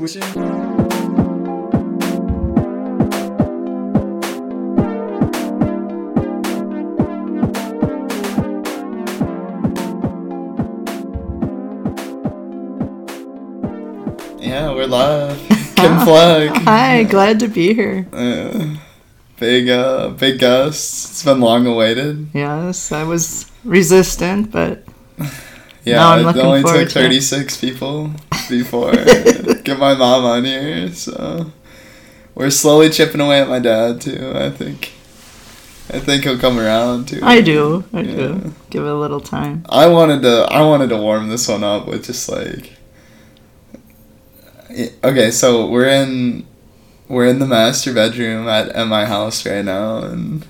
tuition. Yeah, we're live. Kim Fleck. Hi, glad to be here. Uh, big, uh, big guest. It's been long awaited. Yes, I was resistant, but Yeah, Now I'm it looking only forward took to it. 36 people before get my mom on here, so we're slowly chipping away at my dad too. I think, I think he'll come around too. I do. I Yeah. do. Give it a little time. I wanted to, I wanted to warm this one up with just like, okay, so we're in, we're in the master bedroom at, at my house right now, and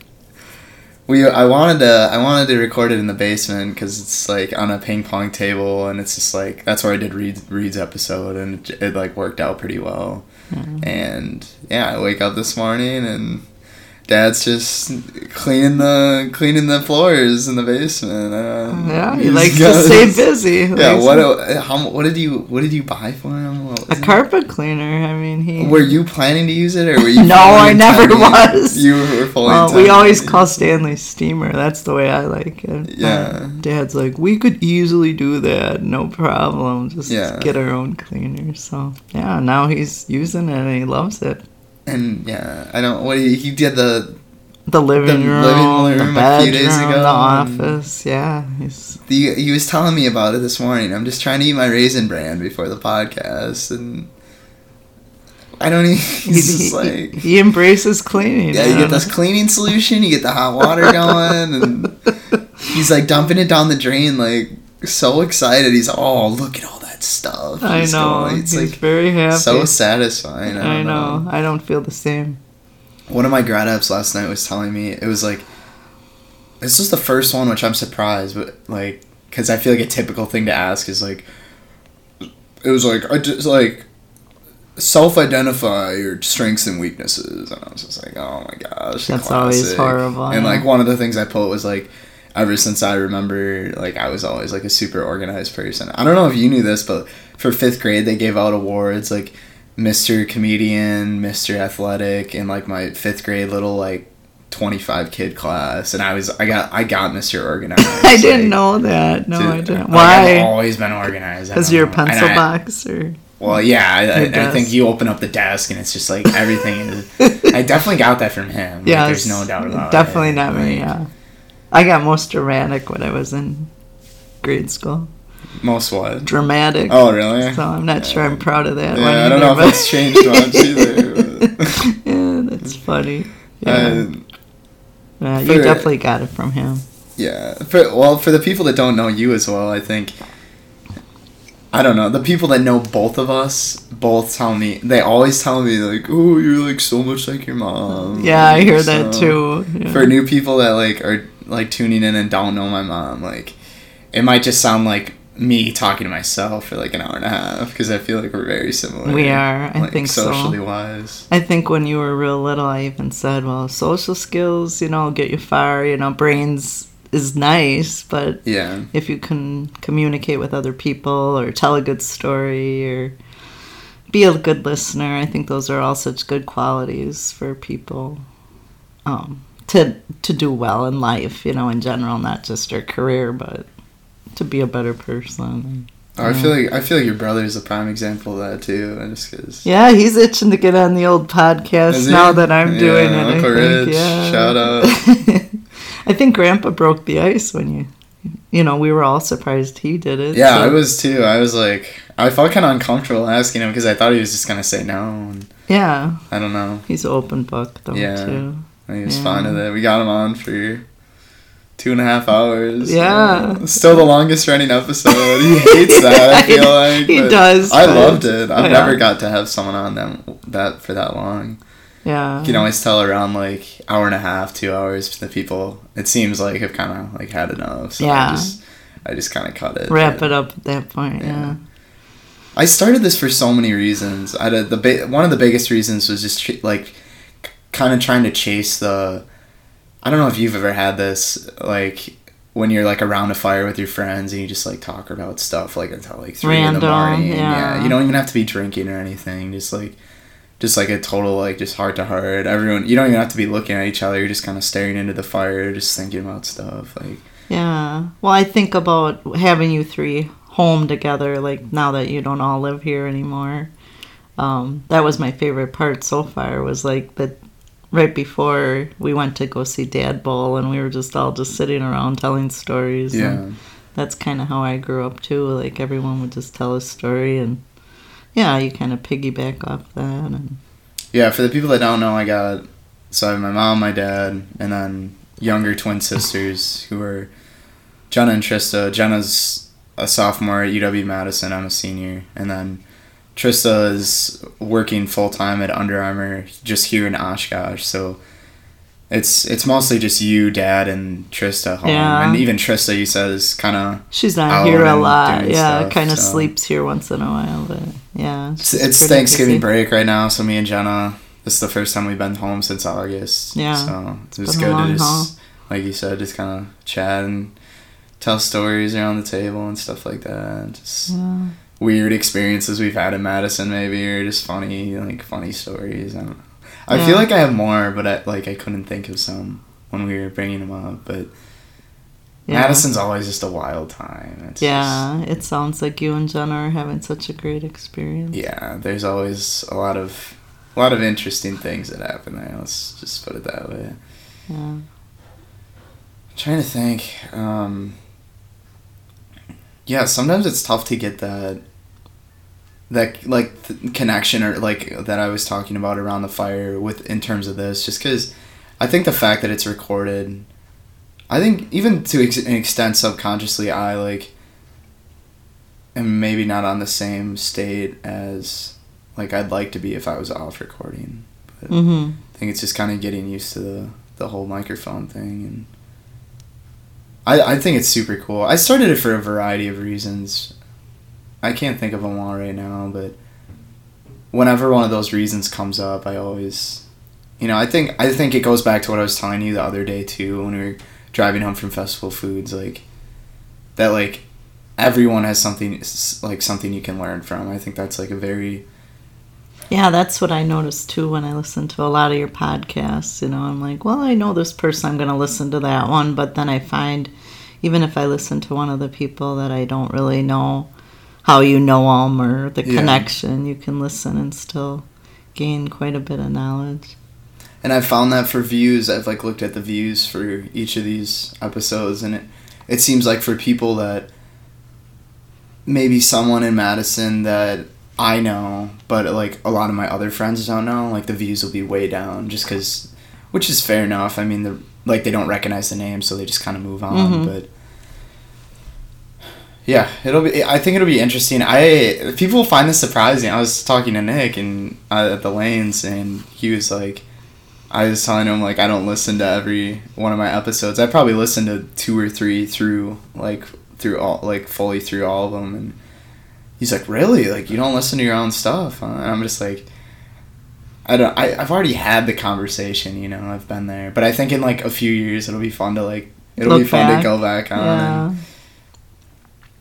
we, I wanted to, I wanted to record it in the basement because it's like on a ping pong table, and it's just like that's where I did Reed, Reed's episode, and it, it like worked out pretty well, Mhm. and yeah, I wake up this morning and. Dad's just cleaning the cleaning the floors in the basement. Um, Yeah, he likes to stay busy. He yeah, what to- how what did you what did you buy for him? A was it? carpet cleaner. I mean, he. Were you planning to use it or were you? No, I never was. You were fully. well, we always call. Stanley Steemer. That's the way I like it. Yeah. My Dad's like, we could easily do that, no problem. Just Yeah. get our own cleaner. So yeah, now he's using it and he loves it. And yeah, I don't. What he, he did the The living The room, living the room a bedroom, few days ago, the office. Yeah, he's the he was telling me about it this morning. I'm just trying to eat my raisin bran before the podcast, and I don't even. he, He's just he- like. he embraces cleaning. Yeah, I you get this cleaning solution, you get the hot water going, and he's like dumping it down the drain, like so excited. He's oh, look at all that stuff. I He's know. going- It's he's like very happy. so satisfying. I, I don't know. I don't feel the same. One of my grad apps last night was telling me it was like this was the first one, which I'm surprised, but like because I feel like a typical thing to ask is like it was like I just like self-identify your strengths and weaknesses, and I was just like, oh my gosh, That's always horrible, And like one of the things I put was like. Ever since I remember, like I was always like a super organized person. I don't know if you knew this, but for fifth grade they gave out awards like Mr. Comedian, Mr. Athletic, and like my fifth grade little like twenty five kid class, and I was I got I got Mr. Organized. I didn't know that. No, dude, I didn't. like, I've always been organized. Because don't you're a know. Pencil I- box or Well, yeah, I, I, I think you open up the desk and it's just like everything is. I definitely got that from him. yeah, like, there's no doubt about definitely it. Definitely not me. Yeah, I got most dramatic when I was in grade school. Most what? Dramatic. Oh, really? So I'm not sure I'm proud of that. Yeah, one I don't either, know if it's changed much either. yeah, that's funny. Yeah, Uh, Yeah, you definitely got it from him. Yeah. For well, for the people that don't know you as well, I think I don't know. The people that know both of us both tell me they always tell me like, "Oh, you're like so much like your mom." Yeah, I hear that too. Yeah. For new people that like are like tuning in and don't know my mom, like it might just sound like me talking to myself for like an hour and a half because I feel like we're very similar. We are, I like, think so. socially wise. I think when you were real little, I even said, well, social skills, you know, get you far. You know, brains is nice, but Yeah. if you can communicate with other people or tell a good story or be a good listener, I think those are all such good qualities for people um, to to do well in life. You know, in general, not just their career, but to be a better person. Oh, I feel like I feel like your brother is a prime example of that too. And just because. Yeah, he's itching to get on the old podcast now that I'm doing Yeah, it. Uncle I think, Rich, yeah. shout out. I think Grandpa broke the ice when you, you know, we were all surprised he did it. Yeah, so- I was too. I was like, I felt kind of uncomfortable asking him because I thought he was just gonna say no. And Yeah, I don't know. he's open book though Yeah. too. Think he was Yeah. fine with it. We got him on for two and a half hours. Yeah. Still the longest running episode. He hates that. I feel like He does, I loved it. I've Yeah. never got to have someone on them that for that long. Yeah. You can always tell around like hour and a half, two hours. The people it seems like have kind of like had enough. So Yeah. I just, I just kind of cut it. wrap but- it up at that point. Yeah. I started this for so many reasons. I the ba- one of the biggest reasons was just like kind of trying to chase the. I don't know if you've ever had this like when you're like around a fire with your friends and you just like talk about stuff like until like three in the Random, morning. yeah. You don't even have to be drinking or anything. Just like just like a total like just heart to heart. Everyone you don't even have to be looking at each other. You're just kind of staring into the fire, just thinking about stuff. Like Yeah. Well, I think about having you three home together, like now that you don't all live here anymore. Um, that was my favorite part so far. Was like the right before we went to go see Dad Bowl, and we were just all just sitting around telling stories. yeah. And that's kind of how I grew up too. Like everyone would just tell a story, and yeah, you kind of piggyback off that. And Yeah, for the people that don't know, I got so I have my mom, my dad, and then younger twin sisters who are Jenna and Trista. Jenna's a sophomore at UW Madison. I'm a senior, and then Trista is working full time at Under Armour just here in Oshkosh. So it's it's mostly just you, dad, and Trista home, Yeah. and even Trista, you said, is kind of she's not here a lot. Yeah, kind of so- sleeps here once in a while, but yeah, It's, it's Thanksgiving busy. break right now, so me and Jenna, this is the first time we've been home since August. Yeah, So it's, a good to just, haul. like you said, just kind of chat and tell stories around the table and stuff like that. Just Yeah. Weird experiences we've had in Madison, maybe, or just funny, like funny stories. I don't know. I Yeah. feel like I have more, but I, like I couldn't think of some when we were bringing them up. But Yeah. Madison's always just a wild time. It's just- Yeah, it sounds like you and Jenna are having such a great experience. yeah, there's always a lot of a lot of interesting things that happen there. Let's just put it that way. Yeah. I'm trying to think. Um, yeah, sometimes it's tough to get that that like th- connection or like that I was talking about around the fire with in terms of this, just because I think the fact that it's recorded, I think even to ex- an extent subconsciously, I like am maybe not on the same state as like I'd like to be if I was off recording. Mm-hmm. I think it's just kind of getting used to the, the whole microphone thing, and I I think it's super cool. I started it for a variety of reasons. I can't think of them all right now, but whenever one of those reasons comes up, I always, you know, I think I think it goes back to what I was telling you the other day too when we were driving home from Festival Foods, like that, like everyone has something like something you can learn from. I think that's like a very Yeah, that's what I noticed too when I listen to a lot of your podcasts. You know, I'm like, well, I know this person, I'm going to listen to that one. But then I find, even if I listen to one of the people that I don't really know how you know them or the Yeah. connection, you can listen and still gain quite a bit of knowledge. And I've found that for views, I've like looked at the views for each of these episodes, and it it seems like for people that maybe someone in Madison that I know, but like a lot of my other friends don't know, like the views will be way down just because, which is fair enough. I mean, the like they don't recognize the name, so they just kind of move on. Mhm. But yeah, it'll be. I think it'll be interesting. I people find this surprising. I was talking to Nick and uh, at the lanes, and he was like. I was telling him like I don't listen to every one of my episodes. I probably listen to two or three through like through all like fully through all of them, and he's like, "Really? Like you don't listen to your own stuff?" And I'm just like, I don't. I I've already had the conversation, you know. I've been there, but I think in like a few years it'll be fun to like it'll be Look fun back. to go back on Yeah. and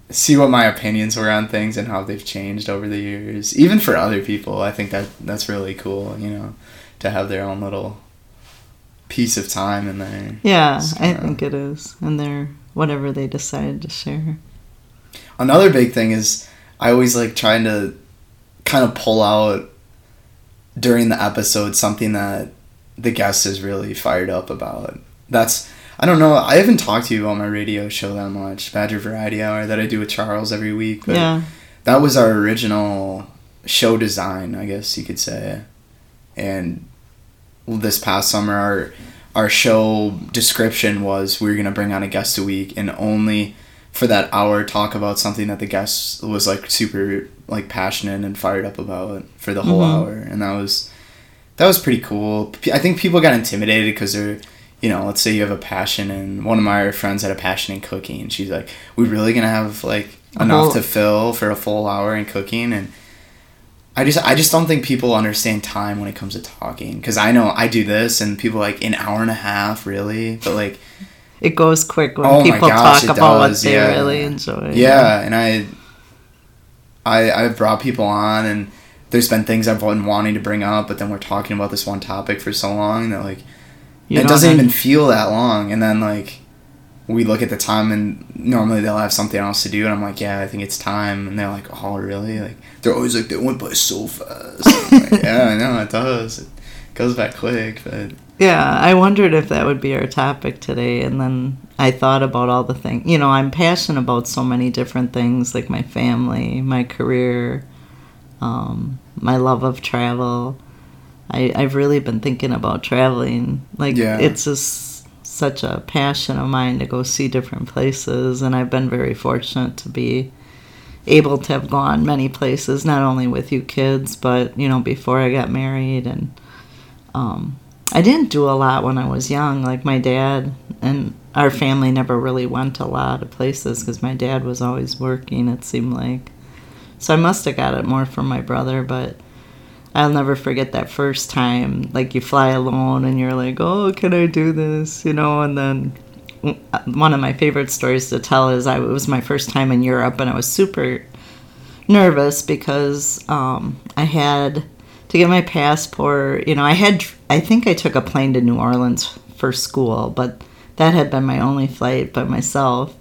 see what my opinions were on things and how they've changed over the years. Even for other people, I think that that's really cool, you know, to have their own little piece of time in there. Yeah, So- I think it is. And they're whatever they decide to share. Another big thing is I always like trying to kind of pull out during the episode something that the guest is really fired up about. That's I don't know. I haven't talked to you about my radio show that much, Badger Variety Hour, that I do with Charles every week. But yeah. that was our original show design, I guess you could say. And this past summer, our our show description was we were gonna bring on a guest a week and only for that hour talk about something that the guest was like super like passionate and fired up about for the whole Mhm. hour, and that was that was pretty cool. I think people got intimidated because they're you know, let's say you have a passion, and one of my friends had a passion in cooking, and she's like, "We really gonna have like enough whole- to fill for a full hour in cooking?" And I just, I just don't think people understand time when it comes to talking. Because I know I do this, and people are like an hour and a half, really, but like it goes quick when Oh people gosh, talk about does, what they yeah. really enjoy. Yeah, and I, I, I've brought people on, and there's been things I've been wanting to bring up, but then we're talking about this one topic for so long that like You it doesn't even feel that long, and then like we look at the time, and normally they'll have something else to do, and I'm like, yeah, I think it's time, and they're like, oh, really? Like they're always like, they went by so fast. Like, yeah, I know it does. It goes by quick, but Yeah, I wondered if that would be our topic today, and then I thought about all the things. You know, I'm passionate about so many different things, like my family, my career, um, my love of travel. I, I've really been thinking about traveling. Like, Yeah. it's just such a passion of mine to go see different places, and I've been very fortunate to be able to have gone many places, not only with you kids, but, you know, before I got married and um, I didn't do a lot when I was young. Like my dad and our family never really went a lot of places because my dad was always working. It seemed like, so I must have got it more from my brother. But I'll never forget that first time. Like you fly alone and you're like, oh, can I do this? You know, and then one of my favorite stories to tell is I it was my first time in Europe and I was super nervous because um, I had to get my passport. You know, I had I think I took a plane to New Orleans for school, but that had been my only flight by myself.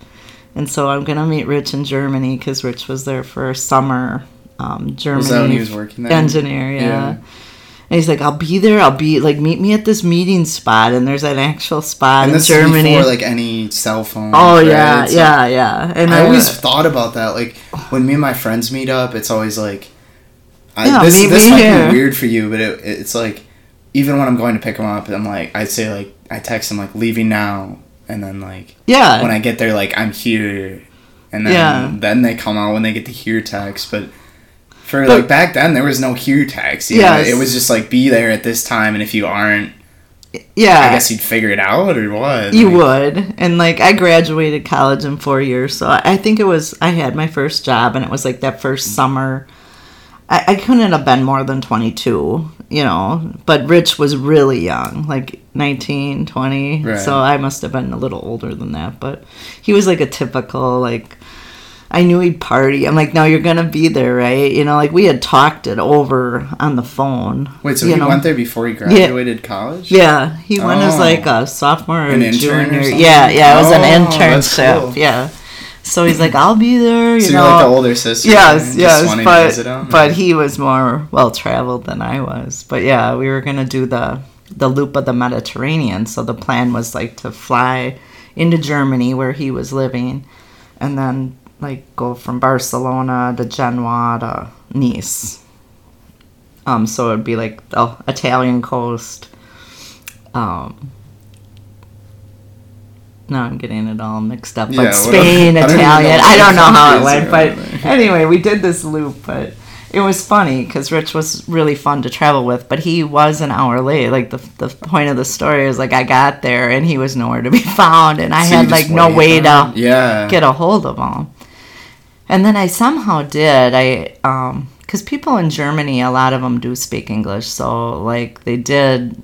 And so I'm gonna meet Rich in Germany because Rich was there for a summer. Um, Germany was that when he was working there? engineer, yeah. Yeah. And he's like, I'll be there. I'll be like, meet me at this meeting spot. And there's an actual spot and in this Germany. before like any cell phone. oh yeah, yeah, yeah. And I uh, always thought about that. Like when me and my friends meet up, it's always like, I, Yeah, this, meet this me might here. be weird for you, but it, it's like, even when I'm going to pick them up, I'm like, I say like, I text them like, leaving now, and then like yeah, when I get there, like I'm here, and then Yeah. then they come out when they get the here text, but. For But- like back then, there was no. You Yes. know? it was just like be there at this time, and if you aren't, yeah. I guess you'd figure it out or what. You Like, would. And like I graduated college in four years, so I think it was I had my first job and it was like that first summer. I, I couldn't have been more than twenty two, you know. But Rich was really young, like 19, 20. Right. So I must have been a little older than that. But he was like a typical like I knew he'd party. I'm like, no, you're gonna be there, right? You know, like we had talked it over on the phone. Wait, so you he know? went there before he graduated college? Yeah, he went as Oh. like a sophomore or An intern or junior. yeah, yeah, it was an Oh, that's internship. cool. Yeah, so he's like, I'll be there. You So know, you're like the older sister. yes, yes, but but he was more well traveled than I was. But yeah, we were gonna do the the loop of the Mediterranean. So the plan was like to fly into Germany where he was living, and then like go from Barcelona to Genoa to Nice. Um, so it'd be like the Italian coast. Um, now I'm getting it all mixed up. Yeah, But Spain, I don't even know Italian. I don't know how it went, but anyway, we did this loop, but it was funny because Rich was really fun to travel with, but he was an hour late. Like the the point of the story is like I got there and he was nowhere to be found, and I So had like no way to? Yeah. get a hold of him. And then I somehow did. I um because people in Germany, a lot of them do speak English, so like they did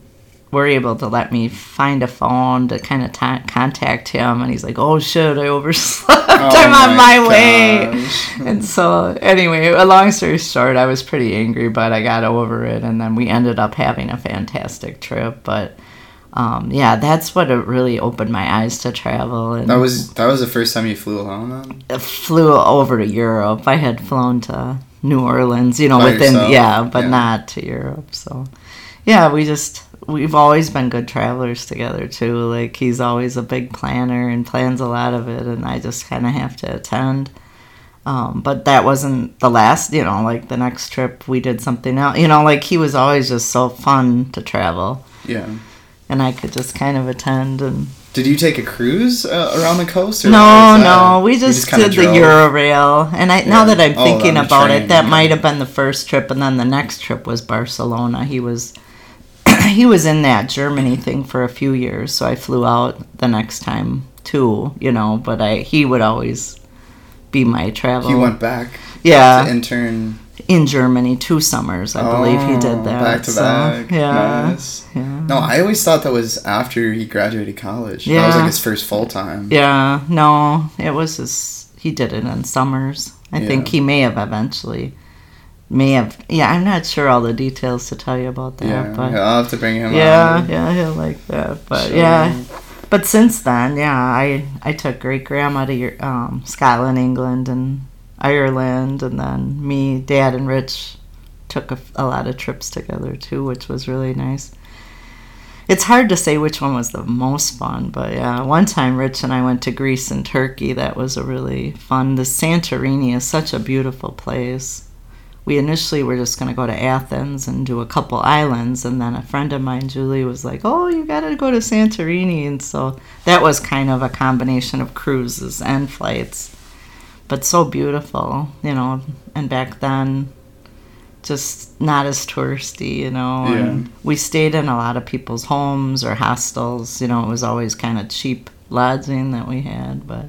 were able to let me find a phone to kind of ta contact him, and he's like, "Oh shit, I overslept. Oh I'm on my my way." And so, anyway, a long story short, I was pretty angry, but I got over it, and then we ended up having a fantastic trip. But um, yeah, that's what it really opened my eyes to travel. And That was that was the first time you flew alone then? flew over to Europe. I had flown to New Orleans, you know, By within yourself, yeah, but yeah. not to Europe. So yeah, we just we've always been good travelers together too. Like he's always a big planner and plans a lot of it, and I just kind of have to attend. Um, but that wasn't the last, you know, like the next trip we did something else. You know, like he was always just so fun to travel, Yeah. And I could just kind of attend and Did you take a cruise uh, around the coast? Or no, no, we You just, did the? Eurail, and I now that I'm Oh, thinking the about train, it, that okay. might have been the first trip, and then the next trip was Barcelona. He was he was in that Germany thing for a few years, so I flew out the next time too, you know. But I he would always be my travel. He went back yeah, to intern. In Germany two summers. I believe he did Oh, that. back to so, back. Yeah. Nice. Yeah. No, I always thought that was after he graduated college. Yeah. That was like his first full time. Yeah, no, it was his. He did it in summers. I think he may have eventually, may have. Yeah, I'm not sure all the details to tell you about that, Yeah, but I'll have to bring him yeah, on. yeah, he'll like that. But Sure. yeah, but since then, yeah, I I took great grandma to your, um, Scotland, England, and Ireland, and then me, Dad, and Rich took a, a lot of trips together too, which was really nice. It's hard to say which one was the most fun, but yeah, one time Rich and I went to Greece and Turkey. That was a really fun. The Santorini is such a beautiful place. We initially were just going to go to Athens and do a couple islands, and then a friend of mine, Julie, was like, "Oh, you got to go to Santorini," and so that was kind of a combination of cruises and flights, but so beautiful, you know. And back then, just not as touristy, you know. And Yeah. we stayed in a lot of people's homes or hostels. You know, it was always kind of cheap lodging that we had, but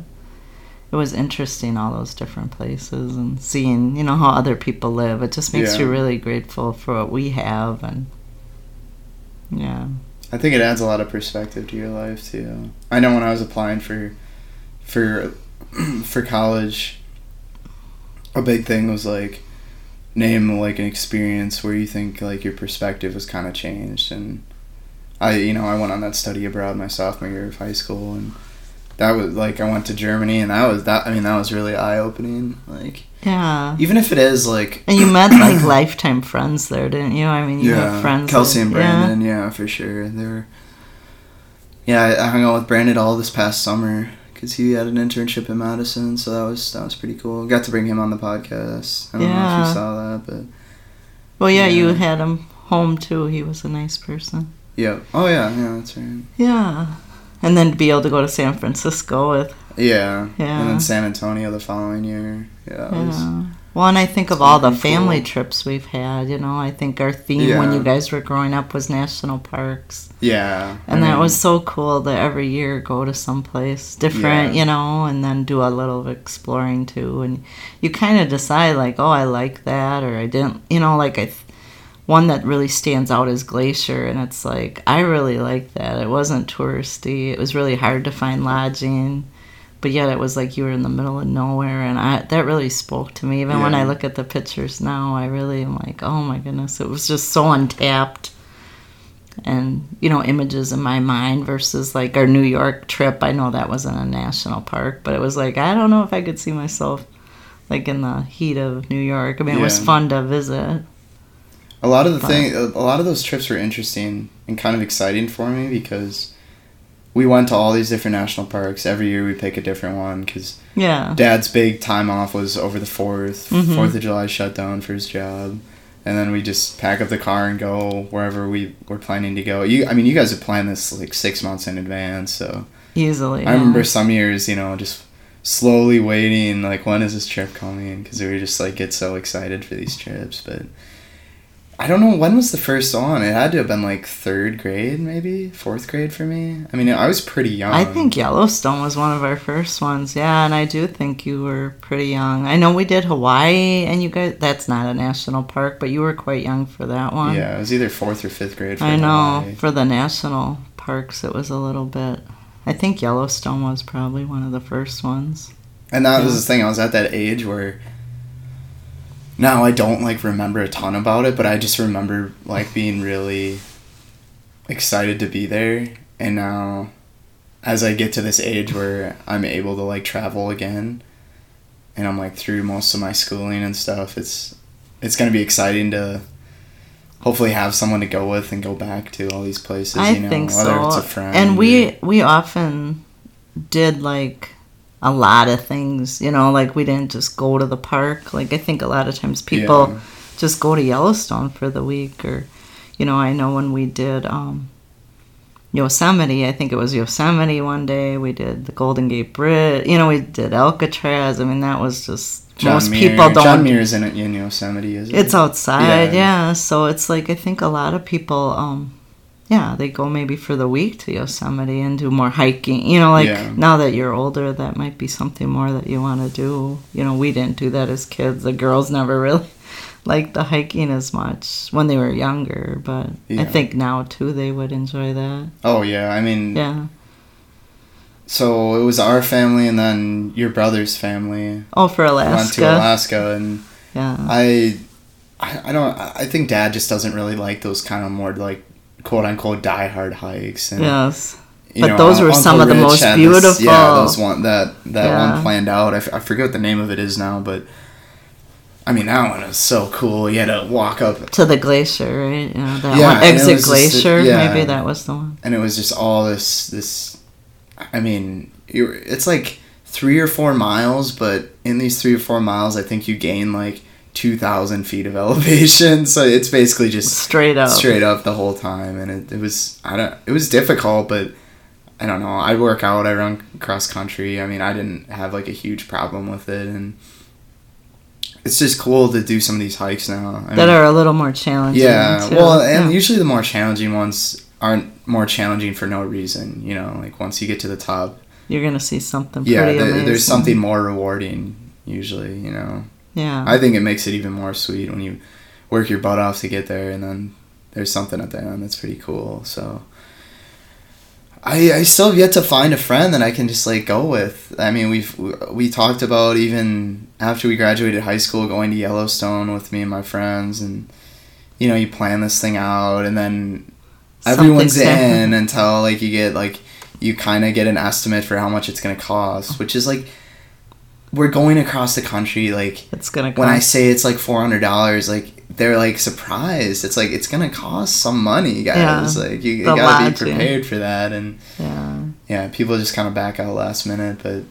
it was interesting all those different places and seeing, you know, how other people live. It just makes Yeah. you really grateful for what we have and yeah. I think it adds a lot of perspective to your life too. I know when I was applying for for for college, a big thing was like name like an experience where you think like your perspective was kind of changed and I you know I went on that study abroad my sophomore year of high school and that was like I went to Germany and that was that I mean that was really eye opening like Yeah. even if it is like And you met like lifetime friends there, didn't you? I mean, you had friends. Kelsey and Brandon, yeah. for sure. They were. Yeah, I, I hung out with Brandon all this past summer because he had an internship in Madison, so that was that was pretty cool. Got to bring him on the podcast. I don't know if Yeah. you saw that, but Well, yeah, you had him home too. He was a nice person. yeah. Oh yeah, yeah, that's right. Yeah. And then to be able to go to San Francisco with Yeah. Yeah. And then San Antonio the following year. Yeah. It was, Yeah. Well, and I think of all the family cool. trips we've had. You know, I think our theme when you guys were growing up was national parks, yeah. and I that mean, was so cool to every year go to someplace different. Yeah. You know, and then do a little exploring too, and you kind of decide like, oh, I like that, or I didn't. You know, like I. th- One that really stands out is Glacier, and it's like I really like that. It wasn't touristy. It was really hard to find lodging but yet it was like you were in the middle of nowhere and I that really spoke to me. Even when I look at the pictures now I really am like oh my goodness it was just so untapped. And you know images in my mind versus like our New York trip. I know that wasn't a national park but it was like I don't know if I could see myself like in the heat of New York. I mean it was fun to visit. A lot of the But- thing, a lot of those trips were interesting and kind of exciting for me because we went to all these different national parks. Every year we pick a different one because yeah Dad's big time off was over the 4th Mhm. Fourth of July shutdown for his job, and then we just pack up the car and go wherever we were planning to go. You, I mean, you guys have planned this like six months in advance, so easily I yeah. remember some years, you know, just slowly waiting, like when is this trip coming? Because we were just like get so excited for these trips, but. I don't know when was the first one. It had to have been like third grade, maybe fourth grade for me. I mean, I was pretty young. I think Yellowstone was one of our first ones. Yeah, and I do think you were pretty young. I know we did Hawaii, and you guys, that's not a national park, but you were quite young for that one. Yeah, it was either fourth or fifth grade. For I know. Hawaii. For the national parks, it was a little bit. I think Yellowstone was probably one of the first ones. And that was the thing. I was at that age where now I don't like remember a ton about it, but I just remember like being really excited to be there. And now, as I get to this age where I'm able to like travel again, and I'm like through most of my schooling and stuff, it's it's gonna be exciting to hopefully have someone to go with and go back to all these places. I you know, think whether so. it's a friend. and we we often did like a lot of things. You know, like we didn't just go to the park. Like I think a lot of times people Yeah. just go to Yellowstone for the week, or you know, I know when we did um, Yosemite. I think it was Yosemite one day. We did the Golden Gate Bridge. You know, we did Alcatraz. I mean, that was just John most Muir- people don't. John Muir's in, in Yosemite, is it? It's outside, Yeah. yeah. So it's like I think a lot of people, um, yeah, they go maybe for the week to Yosemite and do more hiking. You know, like Yeah. now that you're older, that might be something more that you want to do. You know, we didn't do that as kids. The girls never really liked the hiking as much when they were younger, but I think now too they would enjoy that. Oh yeah, I mean, Yeah. so it was our family and then your brother's family Oh, for Alaska. went to Alaska, and Yeah. I I don't. I think Dad just doesn't really like those kind of more like quote unquote diehard hikes. And, yes. But those were Uncle some of the most this- beautiful. yeah, those one that that Yeah. one planned out. I, f- I forget what the name of it is now, but I mean that one is so cool. You had to walk up, To the glacier, right? You know, that Yeah, one exit glacier. yeah. Maybe that was the one. and it was just all this this. I mean, it's like three or four miles, but in these three or four miles, I think you gain like two thousand feet of elevation. So it's basically just Straight up. straight up the whole time and it, it was i don't it was difficult but i don't know i work out i run cross country i mean i didn't have like a huge problem with it and it's just cool to do some of these hikes now I That mean, are a little more challenging. yeah too. well and Yeah. usually the more challenging ones aren't more challenging for no reason you know like once you get to the top you're gonna see something yeah there- there's something more rewarding usually you know Yeah. I think it makes it even more sweet when you work your butt off to get there, and then there's something at the end that's pretty cool. So I I still have yet to find a friend that I can just like go with. I mean, we've we talked about even after we graduated high school going to Yellowstone with me and my friends, and you know you plan this thing out, and then everyone's Something's happening. in until like you get like you kind of get an estimate for how much it's gonna cost, which is like we're going across the country like It's gonna when I say it's like four hundred dollars, like they're like surprised. It's like it's gonna cost some money, guys. Yeah. Like you, you gotta be prepared for that, and Yeah. yeah, people just kind of back out last minute. But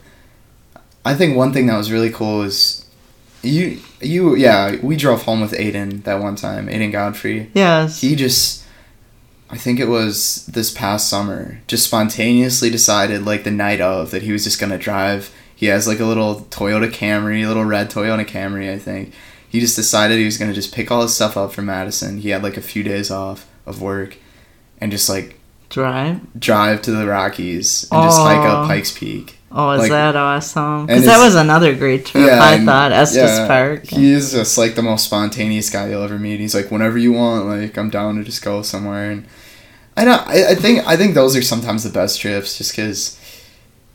I think one thing that was really cool was you, you, yeah, we drove home with Aiden that one time, Aiden Godfrey. Yes. He just, I think it was this past summer, just spontaneously decided like the night of that he was just gonna drive. He has like a little Toyota Camry, a little red Toyota Camry, I think. He just decided he was gonna just pick all his stuff up from Madison. He had like a few days off of work, and just like Drive. drive to the Rockies and just hike up Oh. Pikes Peak. Oh, is Like- that awesome? Because that was another great trip. Yeah, I thought Estes yeah, Park. He is just like the most spontaneous guy you'll ever meet. He's like, whenever you want, like I'm down to just go somewhere. And I know, I, I think, I think those are sometimes the best trips, just because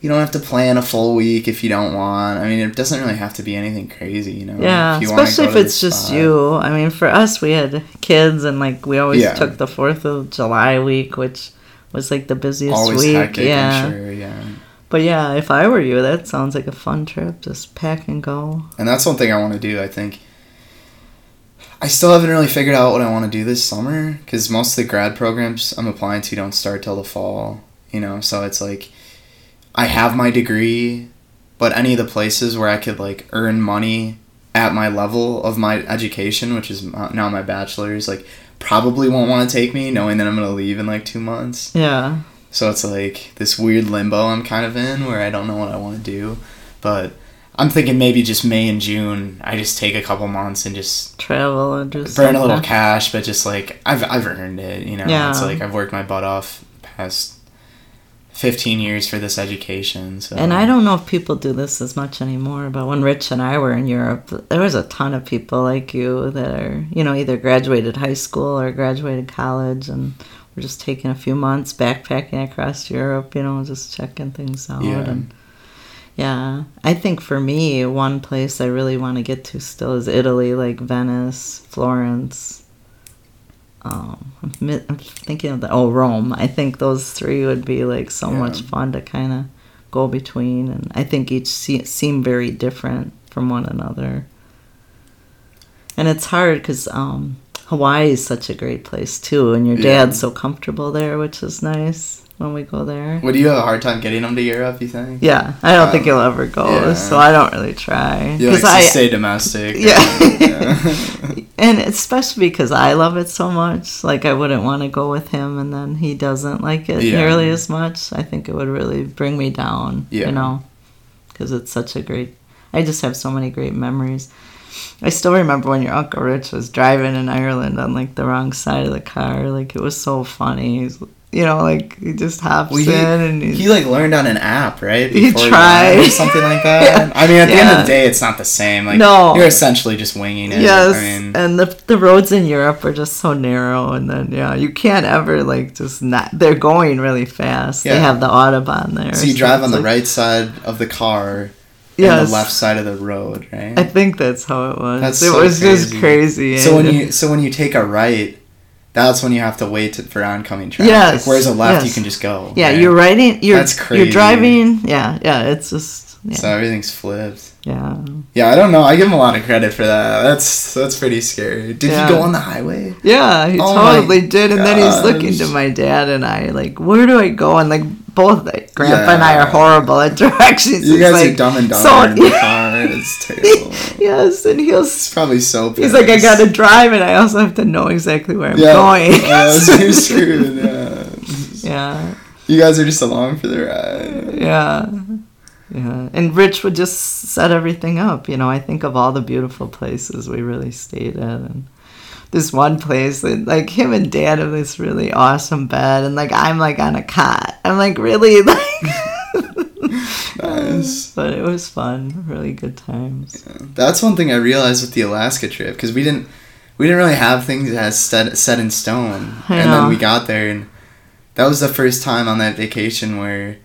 you don't have to plan a full week if you don't want. I mean, it doesn't really have to be anything crazy, you know. Yeah, If you especially if it's just spot. you. I mean, for us, we had kids, and like we always Yeah. took the Fourth of July week, which was like the busiest Always week. hectic, yeah, I'm sure. Yeah. but yeah, if I were you, that sounds like a fun trip. Just pack and go. And that's one thing I want to do. I think I still haven't really figured out what I want to do this summer because most of the grad programs I'm applying to don't start till the fall. You know, so it's like I have my degree, but any of the places where I could like earn money at my level of my education, which is now my bachelor's, like probably won't want to take me, knowing that I'm gonna leave in like two months. Yeah, So it's like this weird limbo I'm kind of in where I don't know what I want to do. But I'm thinking maybe just May and June, I just take a couple months and just travel and just burn a little cash, but just like I've I've earned it, you know. Yeah. It's like I've worked my butt off past 15 years for this education. So And I don't know if people do this as much anymore, but when Rich and I were in Europe, there was a ton of people like you that are, you know, either graduated high school or graduated college and we're just taking a few months backpacking across Europe, you know, just checking things out. Yeah. And yeah, I think for me, one place I really want to get to still is Italy, like Venice, Florence. Um, I'm I'm thinking of the oh Rome. I think those three would be like so Yeah. much fun to kind of go between, and I think each se- seem very different from one another. And it's hard because um, Hawaii is such a great place too, and your Yeah. dad's so comfortable there, which is nice when we go there. Would you have a hard time getting them to Europe, you think? Yeah, I don't think Um, he'll ever go, yeah. so I don't really try. You like to I stay domestic. Yeah. Yeah. and especially because I love it so much, like I wouldn't want to go with him, and then he doesn't like it Yeah. nearly as much. I think it would really bring me down. Yeah. You know, because it's such a great. I just have so many great memories. I still remember when your uncle Rich was driving in Ireland on like the wrong side of the car. Like it was so funny. He's- You know, like he just hops Well, he, in and he like learned on an app, right? He Before tried. went or something like that. Yeah. I mean, at the end of the day, it's not the same. Like, No. you're essentially just winging it. yes, I mean, and the the roads in Europe are just so narrow, and then yeah, you can't ever like just not. They're going really fast. They have the autobahn there. so you drive on the like- right side of the car and Yes. the left side of the road, right? I think that's how it was. That's it so was just crazy. So when eh? you so when you take a right, that's when you have to wait for oncoming traffic. Yes, Whereas a left, you can just go. yeah, right? you're riding. You're That's you're driving. Yeah, yeah. It's just yeah, So everything's flipped. yeah. Yeah, I don't know. I give him a lot of credit for that. That's that's pretty scary. Did Yeah. you go on the highway? Yeah, he Oh totally did. And then he's looking to my dad and I, like, where do I go? And like both Grandpa and I are horrible at directions. You guys like, are dumb and dumber so- in the car. It's terrible. yes, and he'll. It's probably so. He's like, I gotta drive, and I also have to know exactly where I'm Yeah. going. Oh, yeah, you're screwed. Yeah. yeah, You guys are just along for the ride. yeah, yeah. And Rich would just set everything up. You know, I think of all the beautiful places we really stayed at, and this one place that like him and Dad have this really awesome bed, and like I'm like on a cot. I'm like really like. Nice. But it was fun. Really good times. That's one thing I realized with the Alaska trip because we didn't we didn't really have things as set set in stone, and then we got there and that was the first time on that vacation where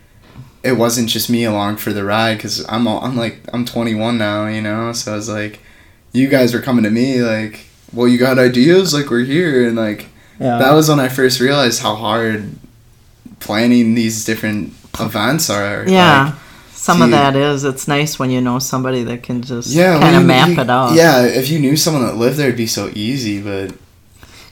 it wasn't just me along for the ride because I'm all, I'm like I'm 21 now, you know, so I was like, you guys were coming to me like, well, you got ideas, like we're here, and like Yeah. that was when I first realized how hard planning these different events are. yeah. Like, Some of that is. It's nice when you know somebody that can just yeah, kind of you- map you- it out. Yeah, if you knew someone that lived there, it'd be so easy. But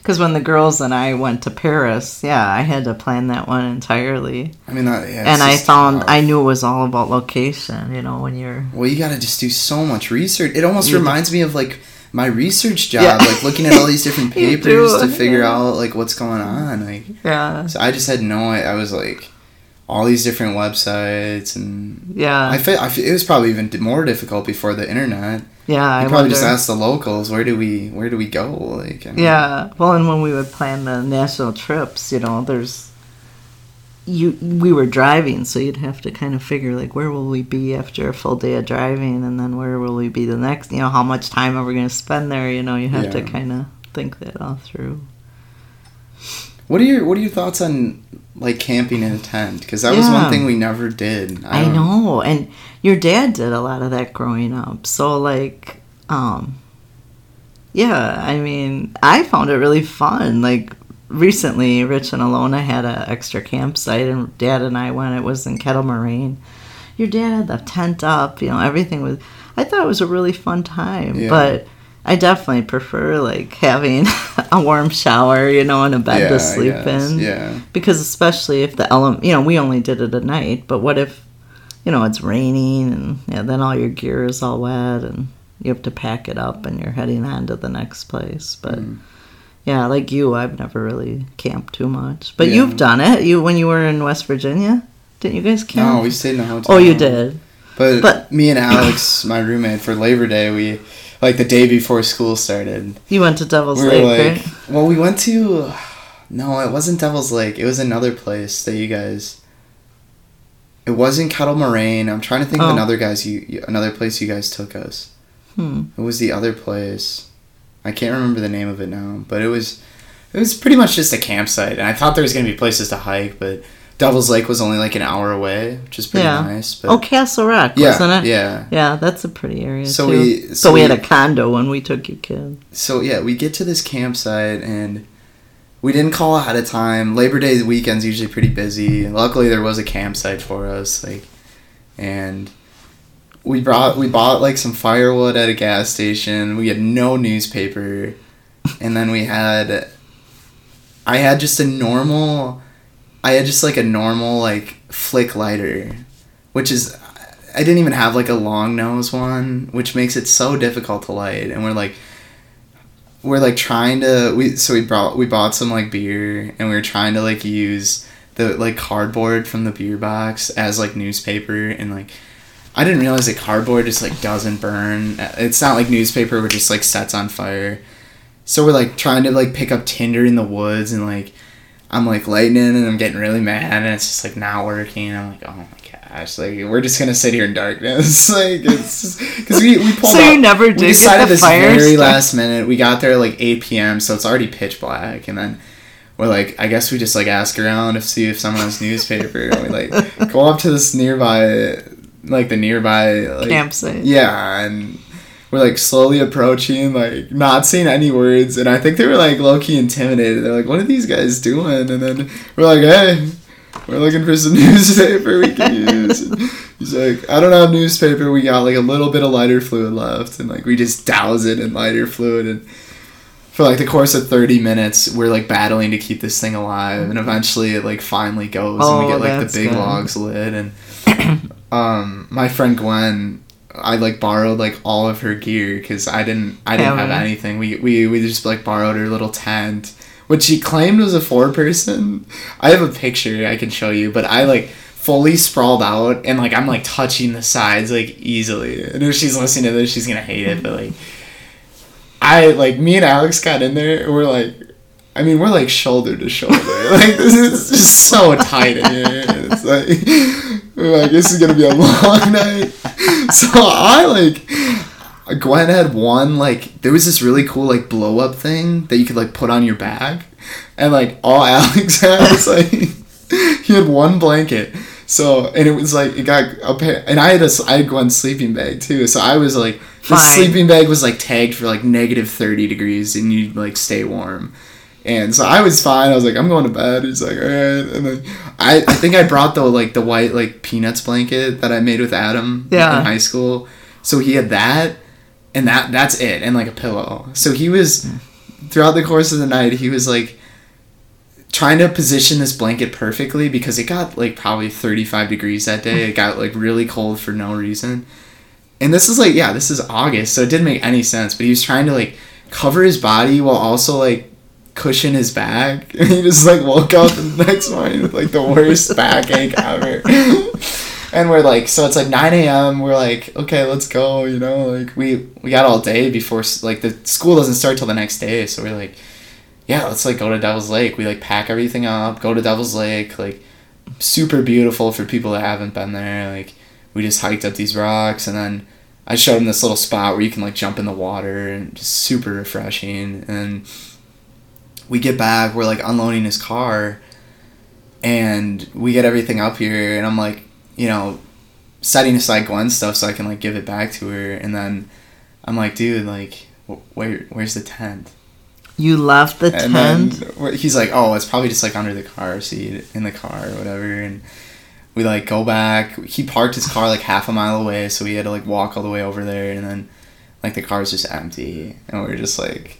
Because when the girls and I went to Paris, yeah, I had to plan that one entirely. I mean, that, yeah, and I found tough. I knew it was all about location. You know, when you're Well, you gotta just do so much research. It almost reminds me of like my research job, Yeah. like looking at all these different papers to figure yeah. out like what's going on. Like, yeah so I just had no. I, I was like, all these different websites, and yeah I feel I fe- it was probably even more difficult before the internet. yeah. I I probably wonder. just asked the locals, where do we where do we go? Like, I mean, Yeah. Well, and when we would plan the national trips, you know, there's you we were driving, so you'd have to kind of figure like where will we be after a full day of driving, and then where will we be the next? You know, how much time are we going to spend there? You know, you have to kind of think that all through. What are your What are your thoughts on like camping in a tent? Because that was one thing we never did. I, don't- know, and your dad did a lot of that growing up. So like, um, yeah, I mean, I found it really fun. Like recently, Rich and Alona had an extra campsite, and Dad and I went. It was in Kettle Moraine. Your dad had the tent up. You know, everything was. I thought it was a really fun time, Yeah. but. I definitely prefer like having a warm shower, you know, and a bed Yeah, to sleep in Yeah. because especially if the element you know we only did it at night but what if you know it's raining and yeah, then all your gear is all wet and you have to pack it up and you're heading on to the next place but Mm. Yeah like you i've never really camped too much but Yeah. you've done it you when you were in west virginia didn't you guys camp No, we stayed in a hotel. oh you did But, But- me and Alex, my roommate, for Labor Day, we like the day before school started. you went to devil's we were lake like, right well, we went to. No, it wasn't Devil's Lake. It was another place that you guys. It wasn't Kettle Moraine. I'm trying to think Oh. of another guys you you- another place you guys took us. hmm. It was the other place. I can't remember the name of it now, but it was it was pretty much just a campsite. And I thought there was gonna be places to hike, but Devil's Lake was only like an hour away, which is pretty Yeah. nice. But oh castle rock yeah, wasn't it yeah. yeah that's a pretty area So too we- so, so we, had a condo when we took you kid so yeah, we get to this campsite and we didn't call ahead of time. Labor Day weekend's usually pretty busy. Luckily, there was a campsite for us, like, and we brought we bought like some firewood at a gas station. We had no newspaper, and then we had. I had just a normal, I had just like a normal like flick lighter, which is I didn't even have like a long nose one, which makes it so difficult to light. And we're like, we're like trying to we so we brought we bought some like beer and we were trying to like use the like cardboard from the beer box as like newspaper and like I didn't realize that cardboard just like doesn't burn. It's not like newspaper which just like sets on fire. So we're like trying to like pick up tinder in the woods and like I'm like lightning and I'm getting really mad and it's just like not working. I'm like, oh my gosh, like we're just gonna sit here in darkness, like it's because we we pulled. So you up- never we did get decided this very started? last minute. We got there at like 8 p.m. so it's already pitch black and then. We're like, I guess we just like ask around to see if someone has newspaper, and we like go up to this nearby, like the nearby like, Campsite. yeah, and we're like slowly approaching, like not saying any words, and I think they were like low key intimidated. They're like, "What are these guys doing?" And then we're like, "Hey, we're looking for some newspaper we can use." And he's like, "I don't have newspaper. We got like a little bit of lighter fluid left, and like we just douse it in lighter fluid and." For like the course of thirty minutes, we're like battling to keep this thing alive, and eventually it like finally goes, and we Oh, get like the big good. logs lit, and um, my friend Gwen, I like borrowed like all of her gear because I didn't I didn't have Heaven. anything. We we we just like borrowed her little tent, which she claimed was a four person. I have a picture I can show you, but I like fully sprawled out and like I'm like touching the sides like easily. And if she's listening to this, she's gonna hate it, but like I like me and Alex got in there and we're like I mean we're like shoulder to shoulder. like this is just so tight in here. It's like like this is gonna be a long night. So I like Gwen had one like there was this really cool like blow up thing that you could like put on your bag, and like all Alex had was like he had one blanket. So and it was like it got a pair, and I had a I had Gwen's sleeping bag too. So I was like the sleeping bag was like tagged for like negative thirty degrees, and you'd like stay warm. And so I was fine. I was like, I'm going to bed. He's like, all right. And then I, I think I brought the like the white like peanuts blanket that I made with Adam Yeah. in high school. So he had that, and that that's it, and like a pillow. So he was throughout the course of the night, he was like trying to position this blanket perfectly because it got like probably 35 degrees that day. It got like really cold for no reason. And this is like yeah, this is August, so it didn't make any sense. But he was trying to like cover his body while also like cushion his back. And he just like woke up the next morning with like the worst backache ever. and we're like, so it's like 9 a.m. We're like, okay, let's go. You know, like we we got all day before like the school doesn't start till the next day. So we're like, yeah, let's like go to Devil's Lake. We like pack everything up, go to Devil's Lake. Like super beautiful for people that haven't been there. Like we just hiked up these rocks and then I showed him this little spot where you can like jump in the water and just super refreshing. And we get back, we're like unloading his car and we get everything up here and I'm like, you know, setting aside Gwen's stuff so I can like give it back to her and then I'm like, dude, like wh- where where's the tent? You left the And tent. then he's like, oh, it's probably just like under the car seat in the car or whatever. And we like go back. He parked his car like half a mile away, so we had to like walk all the way over there. And then like the car's just empty, and we are just like,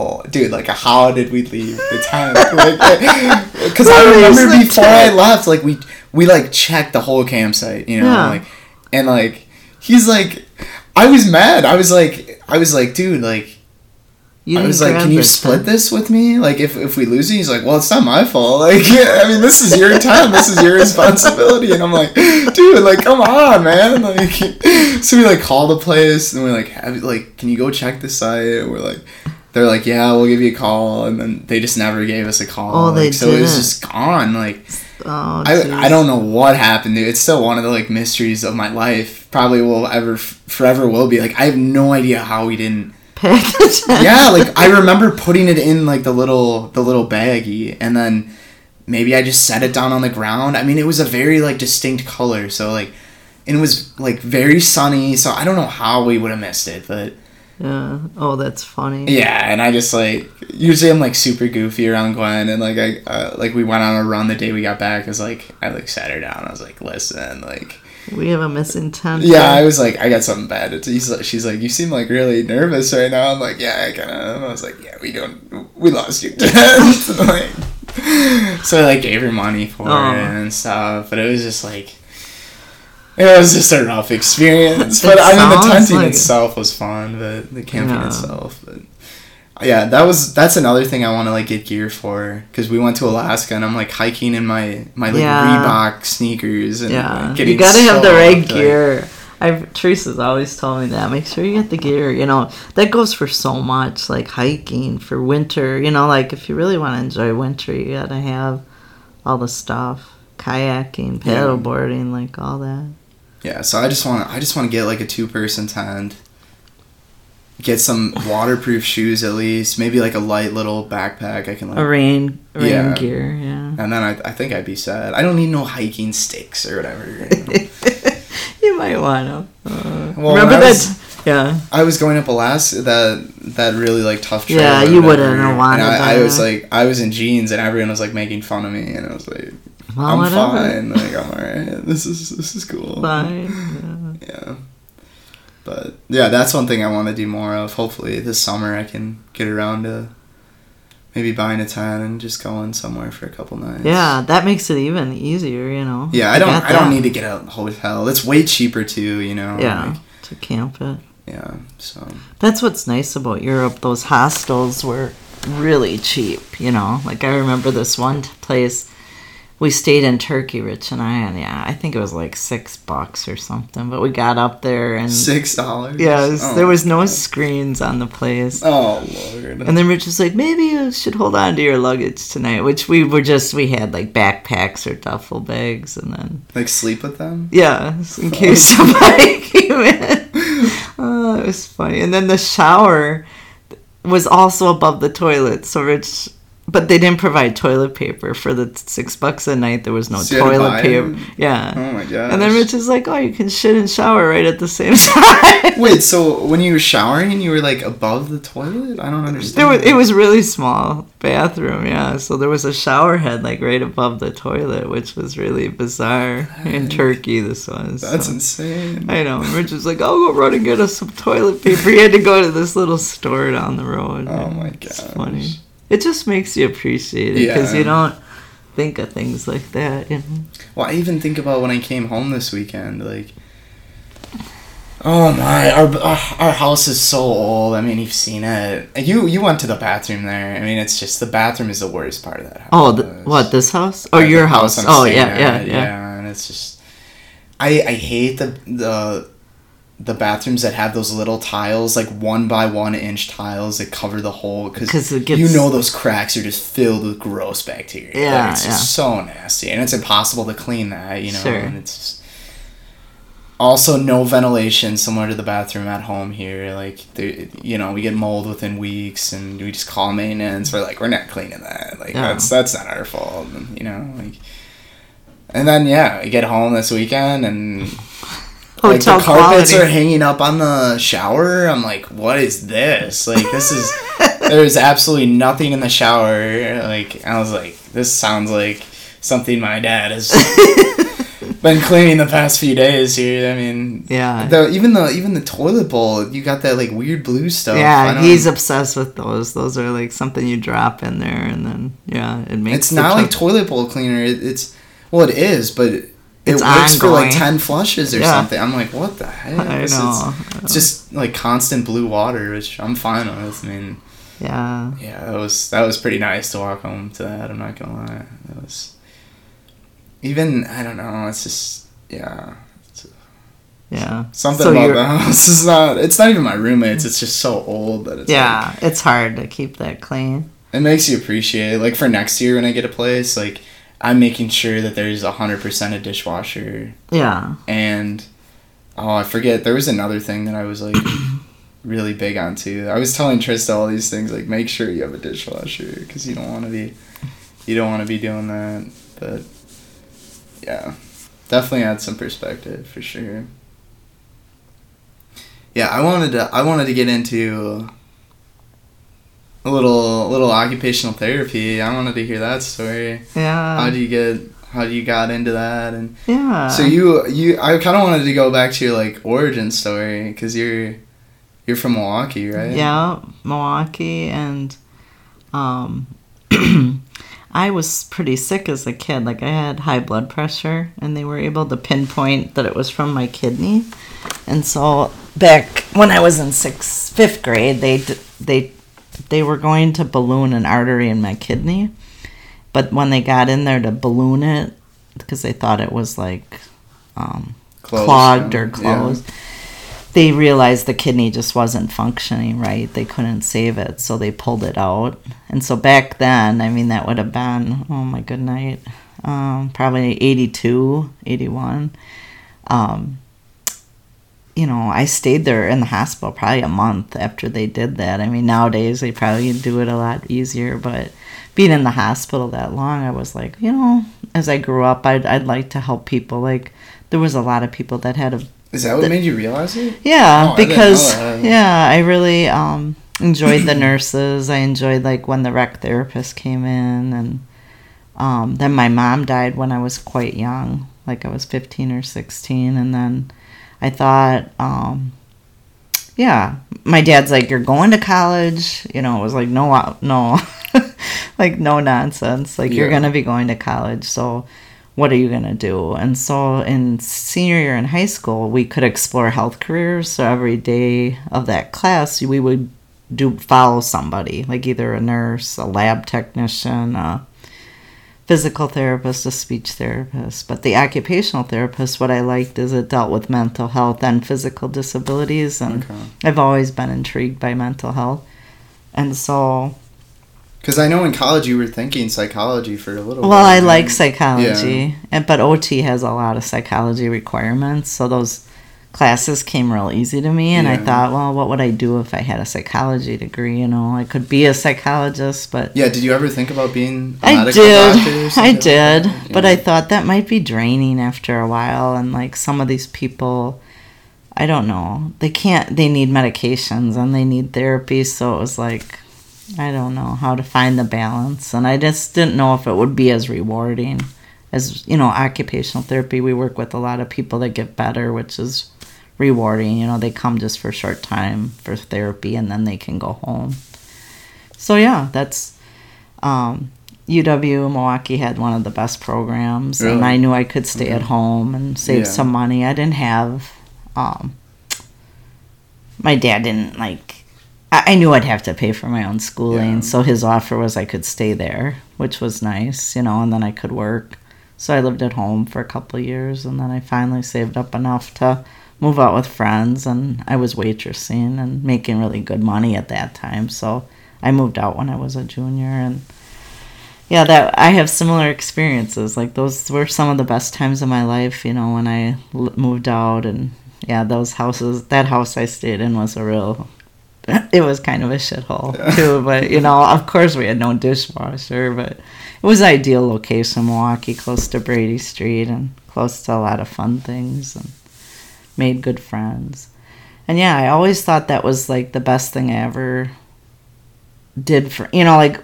oh, dude, like how did we leave the tent? Like, because I remember before I left, like we we like checked the whole campsite, you know, Yeah. like and like he's like. I was mad. I was like, I was like, dude, like, You I was like, "Can you split tent. this with me? Like, if, if we lose it?" He's like, "Well, it's not my fault. Like, I mean, this is your time. This is your responsibility." And I'm like, "Dude, like, come on, man!" Like, so we like call the place and we're like, have, "Like, can you go check the site?" And we're like, "They're like, yeah, we'll give you a call." And then they just never gave us a call. Oh, they like, so it was just gone. Like, Oh, I. I don't know what happened, dude. It's still one of the like mysteries of my life. Probably will ever forever will be. Like, I have no idea how we didn't tent. yeah, like I remember putting it in like the little the little baggie and then maybe I just set it down on the ground. I mean, it was a very like distinct color, so like and it was like very sunny, so I don't know how we would have missed it, but Yeah. Oh, that's funny. yeah, and I just like usually I'm like super goofy around Gwen and like I uh, like we went on a run the day we got back. I was like I like sat her down. I was like, "Listen, like We have a missing tent. yeah, I was like, I got something bad. It's, he's like, she's like, you seem like really nervous right now. I'm like, yeah, I kind of. I was like, yeah, we don't, we lost you. like, so I like gave her money for Aw. it and stuff, but it was just like, it was just a rough experience. but I mean, the tenting like- itself was fun, but the camping Yeah. itself, but. Yeah, that was that's another thing I want to like get gear for because we went to Alaska and I'm like hiking in my my like Yeah. Reebok sneakers and Yeah. like, getting You gotta have the right like- gear. I've Teresa's always told me that. Make sure you get the gear. You know that goes for so much, like hiking for winter. You know, like if you really want to enjoy winter, you gotta have all the stuff, kayaking, Yeah. paddleboarding, like all that. Yeah, so I just want to I just want to get like a two person tent. Get some waterproof shoes at least, maybe like a light little backpack I can like A rain, rain Yeah. gear. Yeah. and then I, I think I'd be sad. I don't need no hiking sticks or whatever. you know. you might want to. Uh, Well, remember I that? was- yeah. I was going up Alaska that that really like tough trail. Yeah, you wouldn't have wanted and I, I was like I was in jeans and everyone was like making fun of me and I was like Well, I'm fine like I'm alright this is this is cool Fine. Yeah. yeah but yeah that's one thing I want to do more of hopefully this summer I can get around to maybe buying a tent and just going somewhere for a couple nights Yeah, that makes it even easier, you know. yeah I don't I don't need to get a hotel it's way cheaper too you know Yeah, like, to camp it. yeah so That's what's nice about Europe. Those hostels were really cheap, you know. Like I remember this one place we stayed in Turkey, Rich and I, and yeah, I think it was like six bucks or something. But we got up there and six dollars yes, Oh, there was no God. screens on the place. oh lord And then Rich was like, maybe you should hold on to your luggage tonight, which we were just, we had like backpacks or duffel bags and then, Like sleep with them? yeah, in case somebody came in. Oh, it was funny. And then the shower was also above the toilet. So Rich, but they didn't provide toilet paper for the six bucks a night. There was no So you had to toilet paper. Yeah. Oh my god. And then Rich is like, oh, you can shit and shower right at the same time. Wait, so when you were showering, you were like above the toilet? I don't understand. There was, it was really small bathroom, yeah. So there was a shower head like right above the toilet, which was really bizarre. In Turkey, this was. That's so. insane. I know. Rich was like, "I'll go run and get us some toilet paper." He had to go to this little store down the road. Oh my It's gosh. funny. It just makes you appreciate it because Yeah. you don't think of things like that. You know? Well, I even think about when I came home this weekend, like. Oh my, our our house is so old. I mean, you've seen it. You you went to the bathroom there. I mean, it's just the bathroom is the worst part of that house. Oh, the, what this house? Oh, your the house? Oh, yeah, yeah, yeah, yeah. And it's just, I I hate the the the bathrooms that have those little tiles, like one by one inch tiles that cover the hole, 'Cause because you know those cracks are just filled with gross bacteria. Yeah, Like, it's just so nasty, and it's impossible to clean that. You know, Sure. and it's just. Also, no ventilation, similar to the bathroom at home here. Like, you know, we get mold within weeks, and we just call maintenance. We're like, we're not cleaning that. Like, Yeah. that's that's not our fault. and, You know, like. And then yeah, we get home this weekend and like the carpets quality. are hanging up on the shower. I'm like, what is this? Like this is there's absolutely nothing in the shower. Like I was like, this sounds like something my dad has been cleaning the past few days here. I mean, Yeah. the even the even the toilet bowl, you got that like weird blue stuff. Yeah, he's obsessed with those. Those are like something you drop in there, and then yeah, it makes. It's not like toilet bowl cleaner. It, it's well, it is, but it It's works for like ten flushes or Yeah. something. I'm like, what the heck? I This is- know. It's just like constant blue water, which I'm fine with. I mean, yeah. yeah, that was that was pretty nice to walk home to that. I'm not gonna lie. That was even I don't know. It's just yeah, Yeah. something So about the house is not. It's not even my roommates. It's just so old that it's like, Yeah, it's hard to keep that clean. it makes you appreciate. Like for next year when I get a place, like I'm making sure that there's hundred percent a dishwasher Yeah. and oh I forget there was another thing that I was like really big on too. I was telling Trista all these things like make sure you have a dishwasher because you don't want to be you don't want to be doing that. But yeah, definitely add some perspective for sure. Yeah, I wanted to I wanted to get into a little little occupational therapy. I wanted to hear that story. Yeah. How do you get how do you got into that and yeah. so you you I kind of wanted to go back to your like origin story because you're you're from Milwaukee, right? Yeah, Milwaukee, and um, I was pretty sick as a kid. Like I had high blood pressure, and they were able to pinpoint that it was from my kidney. And so back when I was in sixth, fifth grade, they d- they they were going to balloon an artery in my kidney, but when they got in there to balloon it, because they thought it was like um, clogged yeah. or closed. They realized the kidney just wasn't functioning right. They couldn't save it, so they pulled it out. And so back then, I mean, that would have been, oh my good night, um, probably 82, 81. Um, you know, I stayed there in the hospital probably a month after they did that. I mean, nowadays they probably do it a lot easier, but being in the hospital that long, I was like, you know, as I grew up, I'd, I'd like to help people. Like, there was a lot of people that had a Is that what made you realize it? yeah, Oh, I because that. yeah, I really um, enjoyed the nurses. I enjoyed like when the rec therapist came in, and um, then my mom died when I was quite young, like I was fifteen or sixteen, and then I thought, um, yeah, my dad's like, "You're going to college," you know. It was like no, uh, no, like no nonsense. Like you're gonna be going to college, so what are you going to do? And so in senior year in high school, we could explore health careers. So every day of that class, we would do follow somebody, like either a nurse, a lab technician, a physical therapist, a speech therapist. But the occupational therapist, what I liked is it dealt with mental health and physical disabilities. And Okay. I've always been intrigued by mental health. And so Because I know in college you were thinking psychology for a little. While. Well, I like psychology, and but OT has a lot of psychology requirements, so those classes came real easy to me. And I thought, well, what would I do if I had a psychology degree? You know, I could be a psychologist, but Yeah. Did you ever think about being a I did, doctor? I like did, that? but I thought that might be draining after a while, and like some of these people. I don't know. They can't. They need medications and they need therapy. So it was like, I don't know how to find the balance, and I just didn't know if it would be as rewarding as you know occupational therapy. We work with a lot of people that get better, which is rewarding. You know, they come just for a short time for therapy, and then they can go home. So yeah, that's um, UW Milwaukee had one of the best programs, and I knew I could stay at Mhm. home and save Yeah. some money. I didn't have. Um, my dad didn't like. I, I knew I'd have to pay for my own schooling, Yeah. so his offer was I could stay there, which was nice, you know, and then I could work. So I lived at home for a couple of years, and then I finally saved up enough to move out with friends, and I was waitressing and making really good money at that time. So I moved out when I was a junior, and yeah, that I have similar experiences. Like those were some of the best times of my life, you know, when I l- moved out, and yeah, those houses. That house I stayed in was a real. It was kind of a shithole too, but you know, of course, we had no dishwasher, but it was ideal location, Milwaukee, close to Brady Street and close to a lot of fun things, and made good friends. And yeah, I always thought that was like the best thing I ever did for you know like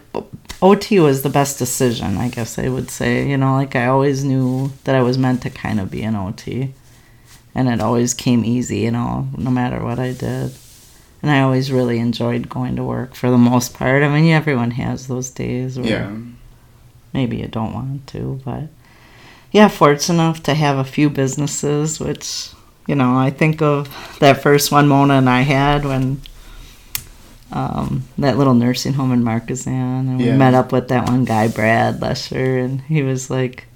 OT was the best decision, I guess I would say. You know, like I always knew that I was meant to kind of be an OT. And it always came easy, you know, no matter what I did. And I always really enjoyed going to work for the most part. I mean, everyone has those days where Yeah. maybe you don't want to, but yeah, fortunate enough to have a few businesses, which, you know, I think of that first one Mona and I had when um, that little nursing home in Markesan, and we Yeah. met up with that one guy, Brad Lesher, and he was like,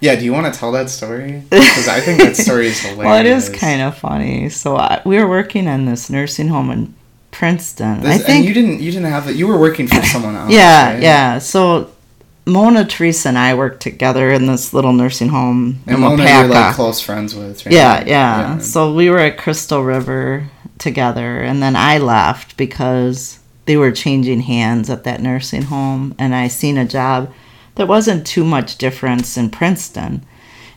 Yeah. Do you want to tell that story? Because I think that story is hilarious. well, it is kind of funny. So I, we were working in this nursing home in Princeton. This- I think you didn't. You didn't have it. You were working for someone else. Yeah, right? yeah. So Mona, Teresa, and I worked together in this little nursing home And Mona, you're like close friends with. Right? yeah, yeah, So we were at Crystal River together, and then I left because they were changing hands at that nursing home, and I seen a job that wasn't too much difference in Princeton.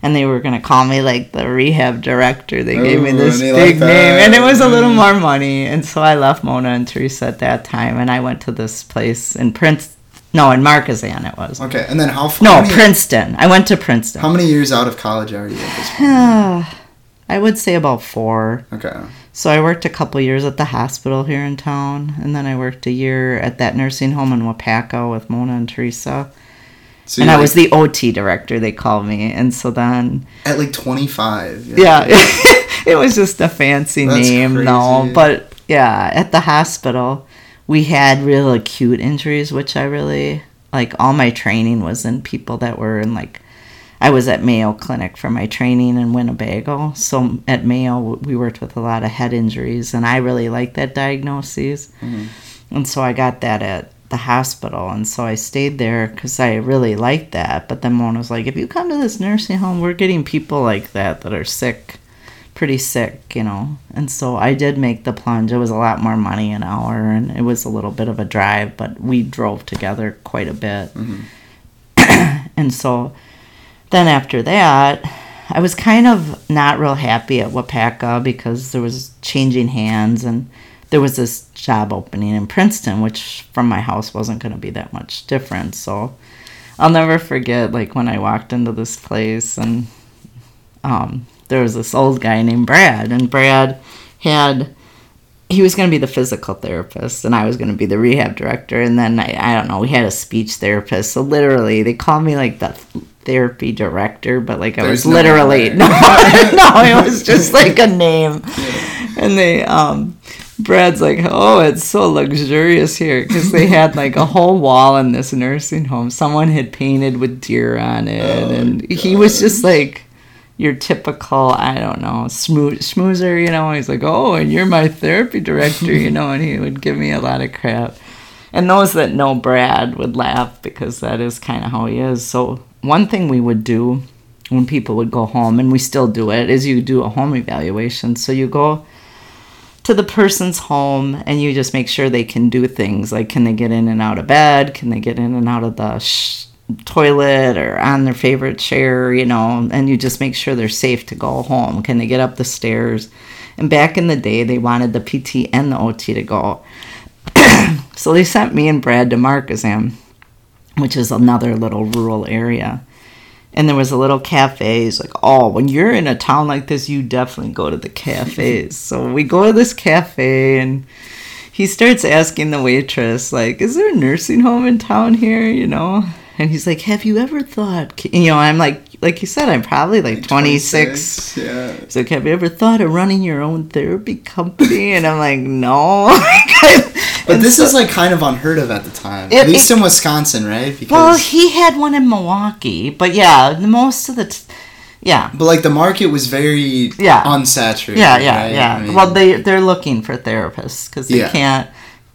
And they were gonna call me like the rehab director. They gave me this big like name, and it was a little more money. And so I left Mona and Teresa at that time, and I went to this place in Prince. No, in Markesan it was. Okay, and then how? f- No, how many, Princeton. I went to Princeton. How many years out of college are you at this point? I would say about four. Okay. So I worked a couple years at the hospital here in town, and then I worked a year at that nursing home in Waupaca with Mona and Teresa. So and you're I was like, the OT director, they called me. And so then, at like 25. yeah, it was just a fancy That's name, no. crazy. But yeah, at the hospital, we had real acute injuries, which I really like. All my training was in people that were in like I was at Mayo Clinic for my training in Winnebago. So at Mayo, we worked with a lot of head injuries, and I really liked that diagnosis. Mm-hmm. And so I got that at the hospital. And so I stayed there because I really liked that. But then Mona was like, if you come to this nursing home, we're getting people like that that are sick, pretty sick, you know. And so I did make the plunge. It was a lot more money an hour, and it was a little bit of a drive, but we drove together quite a bit. and so then after that, I was kind of not real happy at Waupaca because there was changing hands and there was this job opening in Princeton, which from my house wasn't going to be that much different. So I'll never forget, like when I walked into this place and um, there was this old guy named Brad, and Brad had he was going to be the physical therapist and I was going to be the rehab director. And then I, I don't know, we had a speech therapist. So literally, they called me like the therapy director, but like I There's was no literally no, no, it was just like a name. And they, um, Brad's like, oh, it's so luxurious here because they had like a whole wall in this nursing home. Someone had painted with deer on it, Oh, and he was just like your typical, I don't know, smooth schmoozer, you know. He's like, oh, and you're my therapy director, you know, and he would give me a lot of crap. And those that know Brad would laugh because that is kind of how he is. So one thing we would do when people would go home, and we still do it, is you do a home evaluation. So you go to the person's home and you just make sure they can do things like can they get in and out of bed can they get in and out of the sh- toilet or on their favorite chair you know and you just make sure they're safe to go home can they get up the stairs and back in the day they wanted the pt and the ot to go so they sent me and brad to markesan which is another little rural area and there was a little cafe. He's like, oh, when you're in a town like this, you definitely go to the cafes. so we go to this cafe, and he starts asking the waitress, like, is there a nursing home in town here? You know? And he's like, have you ever thought, you know, I'm like, like you said, I'm probably like 26. Yeah. He's like, have you ever thought of running your own therapy company? And I'm like, no. But this so- is like kind of unheard of at the time. It- at least it- in Wisconsin, right? Because well, he had one in Milwaukee, but yeah, the most of the, t- yeah. but like the market was very Yeah. unsaturated. Yeah, yeah, right? yeah. I mean, well, they they're looking for therapists because they Yeah. can't.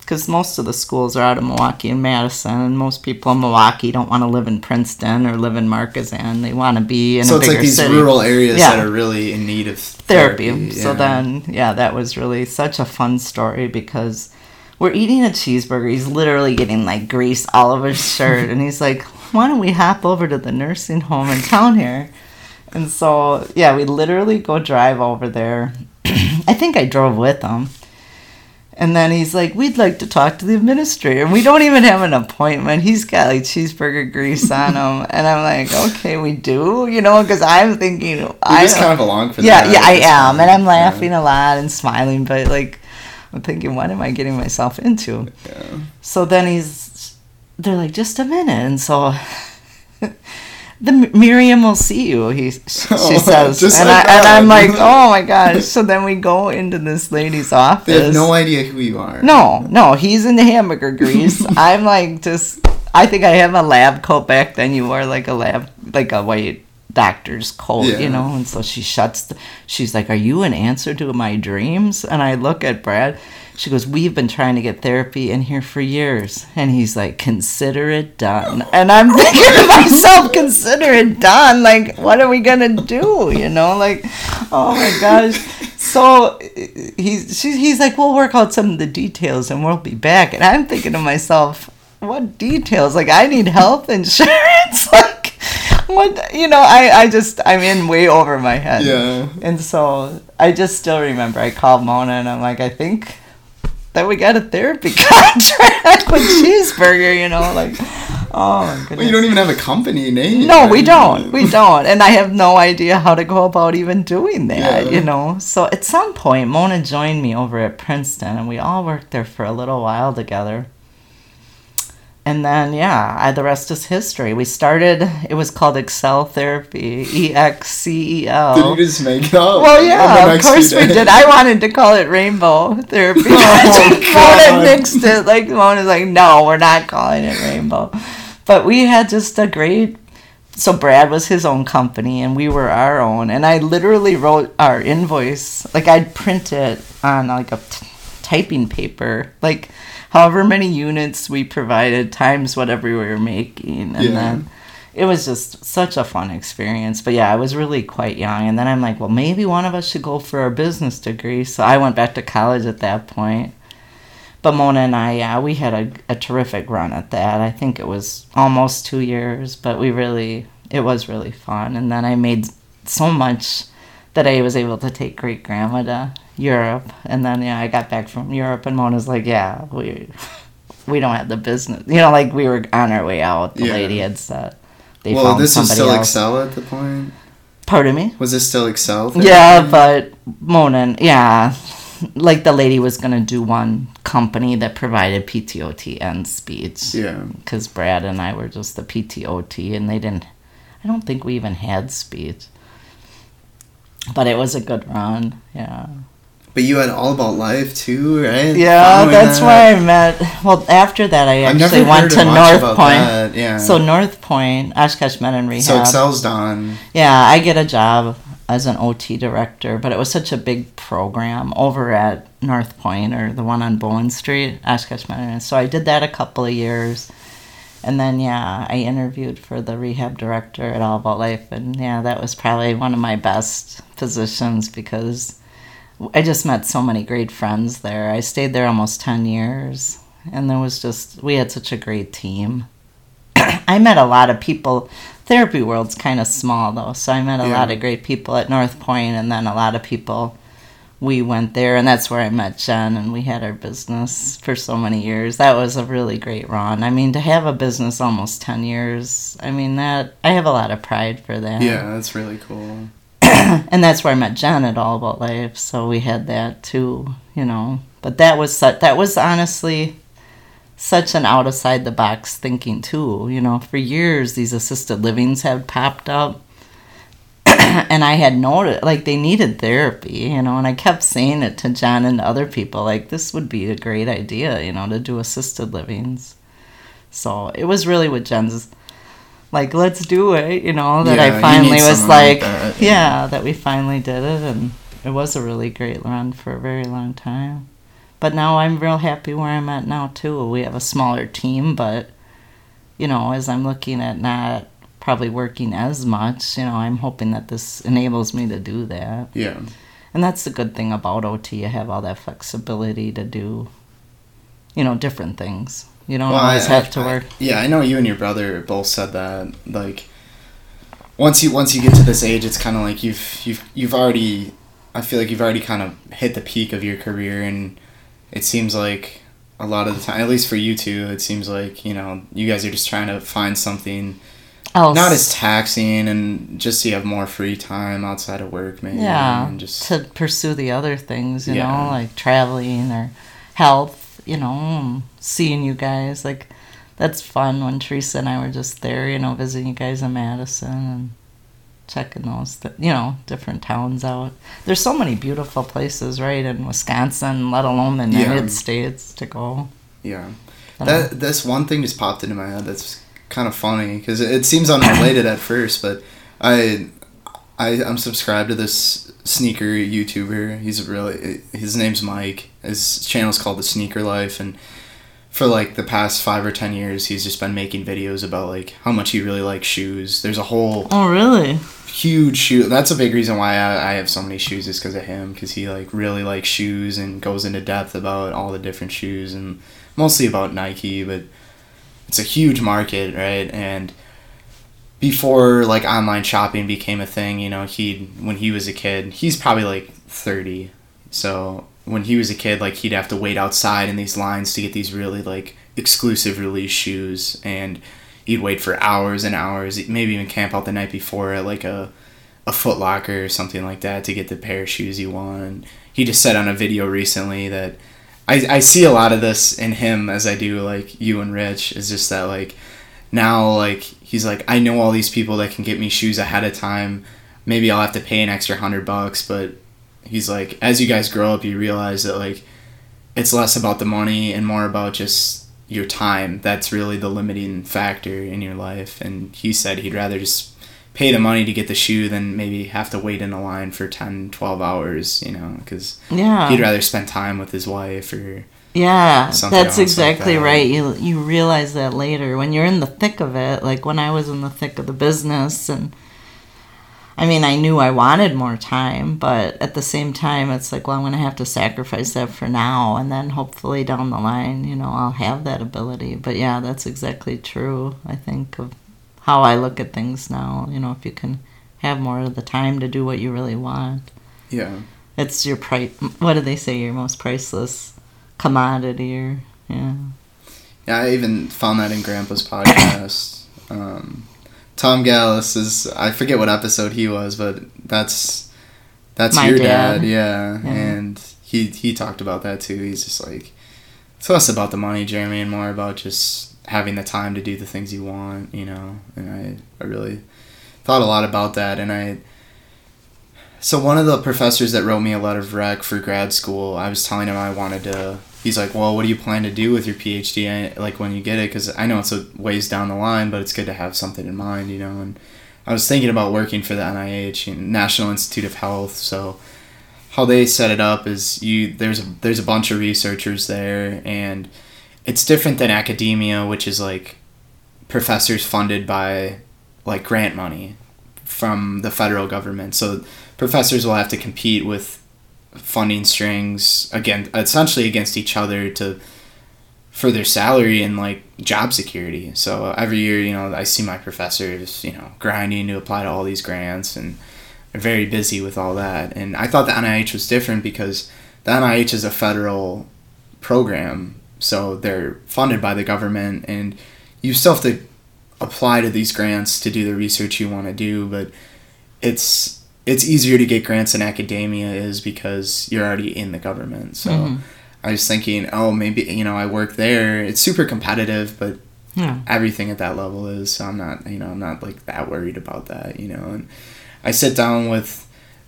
Because most of the schools are out of Milwaukee and Madison, and most people in Milwaukee don't want to live in Princeton or live in Markesan. They want to be in so a it's bigger like these city. rural areas Yeah. that are really in need of therapy. therapy. So then, yeah, that was really such a fun story because we're eating a cheeseburger. He's literally getting like grease all over his shirt, and he's like, "Why don't we hop over to the nursing home in town here?" And so, yeah, we literally go drive over there. I think I drove with him. And then he's like, We'd like to talk to the administrator. And we don't even have an appointment. He's got like cheeseburger grease on him. And I'm like, Okay, we do, you know, because I'm thinking, You're I just kind of along for yeah, that yeah, I am, and I'm Yeah. laughing a lot and smiling, but like, I'm thinking, what am I getting myself into? Yeah. So then he's, they're like, just a minute, and so. The Miriam will see you. He, she Oh, says, and, like I, and I'm like, oh my gosh! So then we go into this lady's office. They have no idea who you are. No, no, he's in the hamburger grease. I'm like just I think I have a lab coat back then. You wore like a lab like a white doctor's coat, Yeah. you know, and so she shuts the, she's like, Are you an answer to my dreams? And I look at Brad. She goes, We've been trying to get therapy in here for years. And he's like, Consider it done. And I'm thinking to myself, Consider it done. Like, what are we gonna do? You know, like, oh my gosh. So he's she's, he's like, we'll work out some of the details and we'll be back. And I'm thinking to myself, what details? Like, I need health insurance. like, what? You know, I I just I'm in way over my head. Yeah. And so I just still remember I called Mona and I'm like, I think that we got a therapy contract with cheeseburger. You know, like, oh my goodness. Well, you don't even have a company name. No, we don't. We don't. And I have no idea how to go about even doing that, Yeah. you know? So at some point, Mona joined me over at Princeton, and we all worked there for a little while together. And then, yeah, I, the rest is history. We started, it was called Excel Therapy, E X C E L. Did you just make it up? Well, yeah, of course we did. I wanted to call it Rainbow Therapy. Oh, Mona God. nixed it. Like Mona's like, no, we're not calling it Rainbow. But we had just a great so Brad was his own company and we were our own. And I literally wrote our invoice, like I'd print it on like a t- typing paper, like however many units we provided times whatever we were making. And Yeah. then it was just such a fun experience. But yeah, I was really quite young. And then I'm like, well, maybe one of us should go for a business degree. So I went back to college at that point. But Mona and I, yeah, we had a, a terrific run at that. I think it was almost two years, but we really, it was really fun. And then I made so much that I was able to take great grandma to Europe. And then, yeah, I got back from Europe, and Mona's like, yeah, we, we don't have the business. You know, like we were on our way out. The Yeah. lady had said they well, found this was still else. Excel at the point. Pardon me? Was this still Excel? Yeah, but Mona, yeah, like the lady was gonna do one company that provided PTOT and speech. yeah, Because Brad and I were just the PTOT, and they didn't. I don't think we even had speech. But it was a good run. Yeah. But you had All About Life too, right? Yeah, Following that's that? where I met. Well, after that, I I've actually never went heard to much North about Point. that, Yeah. So North Point, Oshkosh Manor Rehab. so Excel's done. Yeah, I get a job as an OT director, but it was such a big program over at North Point or the one on Bowen Street, Oshkosh Manor. So I did that a couple of years. And then, yeah, I interviewed for the rehab director at All About Life. And yeah, that was probably one of my best positions because I just met so many great friends there. I stayed there almost 10 years. And there was just, we had such a great team. I met a lot of people. Therapy world's kind of small though, so I met a Yeah. lot of great people at North Point, and then a lot of people. We went there, and that's where I met Jen, and we had our business for so many years. That was a really great run. I mean, to have a business almost ten years, I mean that I have a lot of pride for that. Yeah, that's really cool. and that's where I met Jen at All About Life. So we had that too, you know. But that was su- that was honestly such an out outside the box thinking too. You know, for years these assisted livings have popped up, and I had noticed like they needed therapy. You know, and I kept saying it to Jen and other people like this would be a great idea. You know, to do assisted livings. So it was really with Jen's like let's do it you know that Yeah, i finally was like like that, yeah. yeah that we finally did it and it was a really great run for a very long time. But now i'm real happy where i'm at now too. We have a smaller team but you know as i'm looking at not probably working as much you know i'm hoping that this enables me to do that. Yeah. and that's the good thing about ot you have all that flexibility to do you know different things you don't Well, always I- have to I- work Yeah, I know you and your brother both said that. Like, once you once you get to this age, it's kind of like you've you've you've already. I feel like you've already kind of hit the peak of your career, and it seems like a lot of the time, at least for you two, it seems like you know you guys are just trying to find something else not as taxing and just so you have more free time outside of work, maybe. yeah and just to pursue the other things you Yeah. know like traveling or health you know seeing you guys like that's fun when teresa and i were just there you know visiting you guys in madison and checking those th- you know different towns out there's so many beautiful places right in wisconsin let alone the Yeah. united states to go yeah. That um, this one thing just popped into my head. That's kind of funny because it seems unrelated at first, but I, I I'm subscribed to this sneaker YouTuber. He's really his name's Mike. His channel's called The Sneaker Life, and for like the past five or ten years, he's just been making videos about like how much he really likes shoes. There's a whole oh really huge shoe. That's a big reason why I, I have so many shoes is because of him. Because he like really likes shoes and goes into depth about all the different shoes and mostly about Nike. But it's a huge market, right? And before like online shopping became a thing, you know, he when he was a kid, he's probably like thirty. So when he was a kid, like he'd have to wait outside in these lines to get these really like exclusive release shoes and he'd wait for hours and hours, maybe even camp out the night before at like a a Foot Locker or something like that to get the pair of shoes he wanted. He just said on a video recently that I, I see a lot of this in him as I do like you and Rich is just that like now like he's like I know all these people that can get me shoes ahead of time. Maybe I'll have to pay an extra hundred bucks, but he's like as you guys grow up you realize that like it's less about the money and more about just your time that's really the limiting factor in your life and he said he'd rather just pay the money to get the shoe than maybe have to wait in a line for 10 12 hours you know because Yeah. he'd rather spend time with his wife or Yeah, something that's else like exactly that. right. You you realize that later when you're in the thick of it. Like when I was in the thick of the business, and I mean, I knew I wanted more time, but at the same time, it's like, well, I'm going to have to sacrifice that for now, and then hopefully down the line, you know, I'll have that ability. But yeah, that's exactly true. I think of how I look at things now. You know, if you can have more of the time to do what you really want yeah it's your price. What do they say? Your most priceless commodity, or yeah, yeah i even found that in grandpa's podcast um, tom gallus is i forget what episode he was but that's that's My your dad. dad, yeah. Yeah. and he he talked about that too he's just like it's less about the money jeremy and more about just having the time to do the things you want you know and i i really thought a lot about that and i so one of the professors that wrote me a letter of rec for grad school i was telling him i wanted to he's like well what do you plan to do with your phd like when you get it? Because i know it's a ways down the line but it's good to have something in mind you know and i was thinking about working for the nih national institute of health so how they set it up is you there's a, there's a bunch of researchers there and it's different than academia which is like professors funded by like grant money from the federal government. So professors will have to compete with funding strings again essentially against each other to for their salary and like job security. So every year you know i see my professors you know grinding to apply to all these grants and they're very busy with all that. And i thought the nih was different because the nih is a federal program so they're funded by the government and you still have to apply to these grants to do the research you want to do but it's it's easier to get grants in academia is because you're already in the government. So Mhm. i was thinking oh maybe you know i work there. It's super competitive but yeah, everything at that level is so i'm not you know i'm not like that worried about that you know. And i sit down with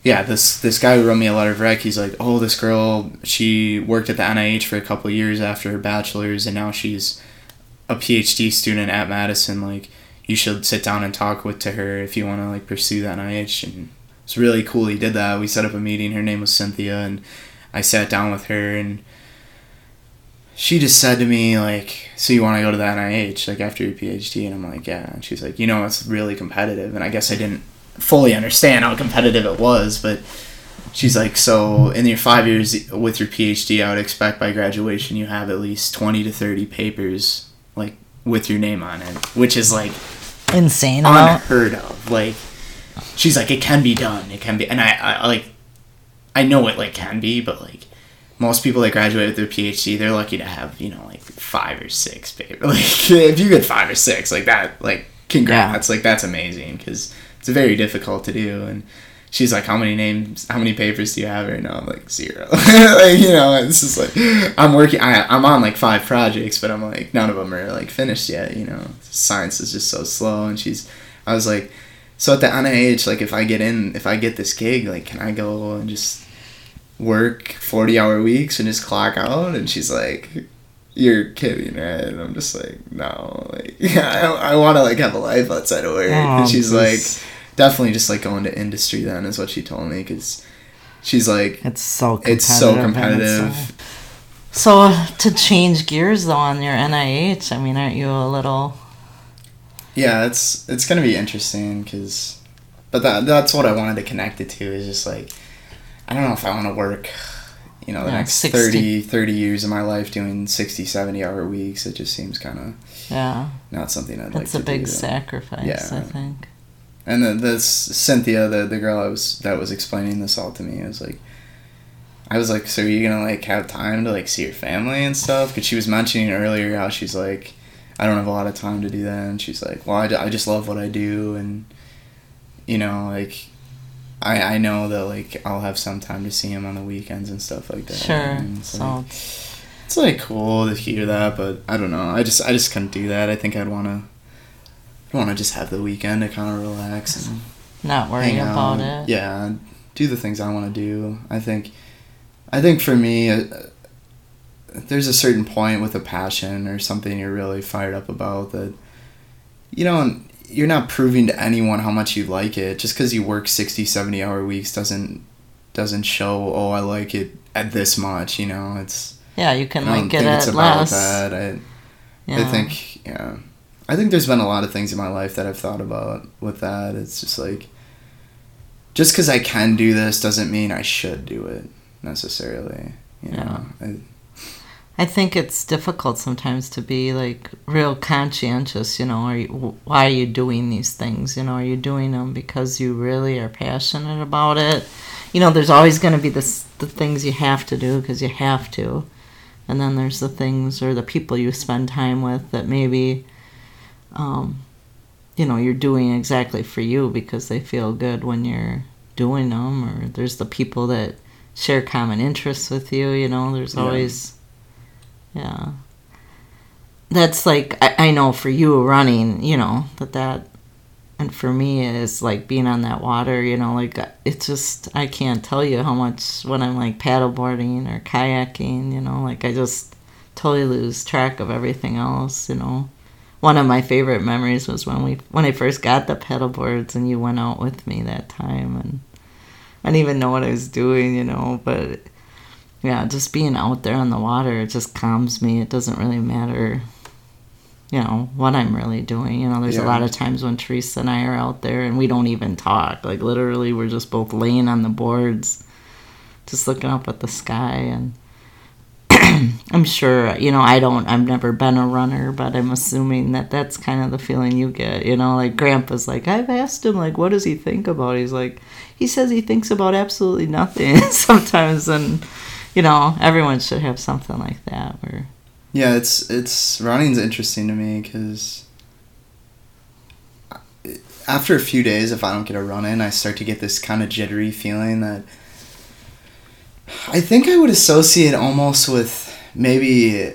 yeah this this guy who wrote me a letter of rec he's like oh this girl she worked at the nih for a couple of years after her bachelor's and now she's a phd student at madison. Like you should sit down and talk with to her if you want to like pursue the nih and it's really cool he did that. We set up a meeting. Her name was cynthia and i sat down with her and she just said to me like so you want to go to the nih like after your phd and i'm like yeah. And she's like you know it's really competitive. And i guess i didn't fully understand how competitive it was but she's like so in your five years with your phd i would expect by graduation you have at least 20 to 30 papers like with your name on it which is like insane amount. unheard of. Like, she's like, it can be done. It can be, and I, I like, I know it like can be, but like, most people that graduate with their PhD, they're lucky to have you know like five or six papers. Like, if you get five or six, like that, like, congrats. Like that's amazing because it's very difficult to do. And she's like, how many names, how many papers do you have right now? I'm like zero. like you know, it's just like I'm working. I, I'm on like five projects, but I'm like none of them are like finished yet. You know, science is just so slow. And she's, I was like, so at the NIH, like if I get in, if I get this gig, like can I go and just work 40 hour weeks and just clock out? And she's like, you're kidding, right? And I'm just like, no, like yeah, I, I want to like have a life outside of work. Oh, and she's like, definitely just like going to industry then is what she told me because she's like, It's so competitive. it's so competitive. So, so to change gears though on your NIH, I mean, aren't you a little? Yeah, it's it's gonna be interesting because, but that that's what I wanted to connect it to is just like, I don't know if I want to work, you know, the Yeah, next 60. 30, 30 years of my life doing 60, 70 hour weeks. It just seems kind of Yeah, not something I'd like that's to a big do. sacrifice. Yeah. I think. And then this Cynthia, the the girl I was that was explaining this all to me, I was like, I was like, so are you gonna like have time to like see your family and stuff? Because she was mentioning earlier how she's like, I don't have a lot of time to do that, and she's like, well, I, I just love what I do, and you know, like, I I know that like I'll have some time to see him on the weekends and stuff like that. Sure. And it's So like, it's like cool to hear that, but I don't know. I just I just couldn't do that. I think I'd wanna. I want to just have the weekend to kind of relax and not worry about out. it. Yeah, do the things I want to do. I think, I think for me, uh, there's a certain point with a passion or something you're really fired up about that you don't you're not proving to anyone how much you like it just because you work 60 70 hour weeks doesn't doesn't show oh i like it at this much you know it's Yeah, you can like it at less. that I, Yeah. I think yeah. I think there's been a lot of things in my life that I've thought about with that. It's just like just because I can do this doesn't mean I should do it necessarily. You know, I, I think it's difficult sometimes to be like real conscientious. You know, are you, why are you doing these things? You know, are you doing them because you really are passionate about it? You know, there's always going to be this the things you have to do because you have to, and then there's the things or the people you spend time with that maybe, um, you know, you're doing exactly for you because they feel good when you're doing them, or there's the people that share common interests with you. You know, there's Yeah. always yeah. That's like I, I know for you running, you know, that that and for me is like being on that water, you know, like it's just I can't tell you how much when I'm like paddleboarding or kayaking, you know, like I just totally lose track of everything else, you know. One of my favorite memories was when we when I first got the paddleboards and you went out with me that time and I didn't even know what I was doing, you know, but yeah, just being out there on the water, it just calms me. It doesn't really matter, you know, what I'm really doing. You know, there's a lot of times when Teresa and I are out there and we don't even talk. Like, literally, we're just both laying on the boards, just looking up at the sky. And I'm sure, you know, I don't, I've never been a runner, but I'm assuming that that's kind of the feeling you get. You know, like, Grandpa's like, I've asked him, like, what does he think about? He's like, he says he thinks about absolutely nothing sometimes. And, you know, everyone should have something like that where yeah, it's it's running's interesting to me because after a few days, if I don't get a run in, I start to get this kind of jittery feeling that I think I would associate almost with maybe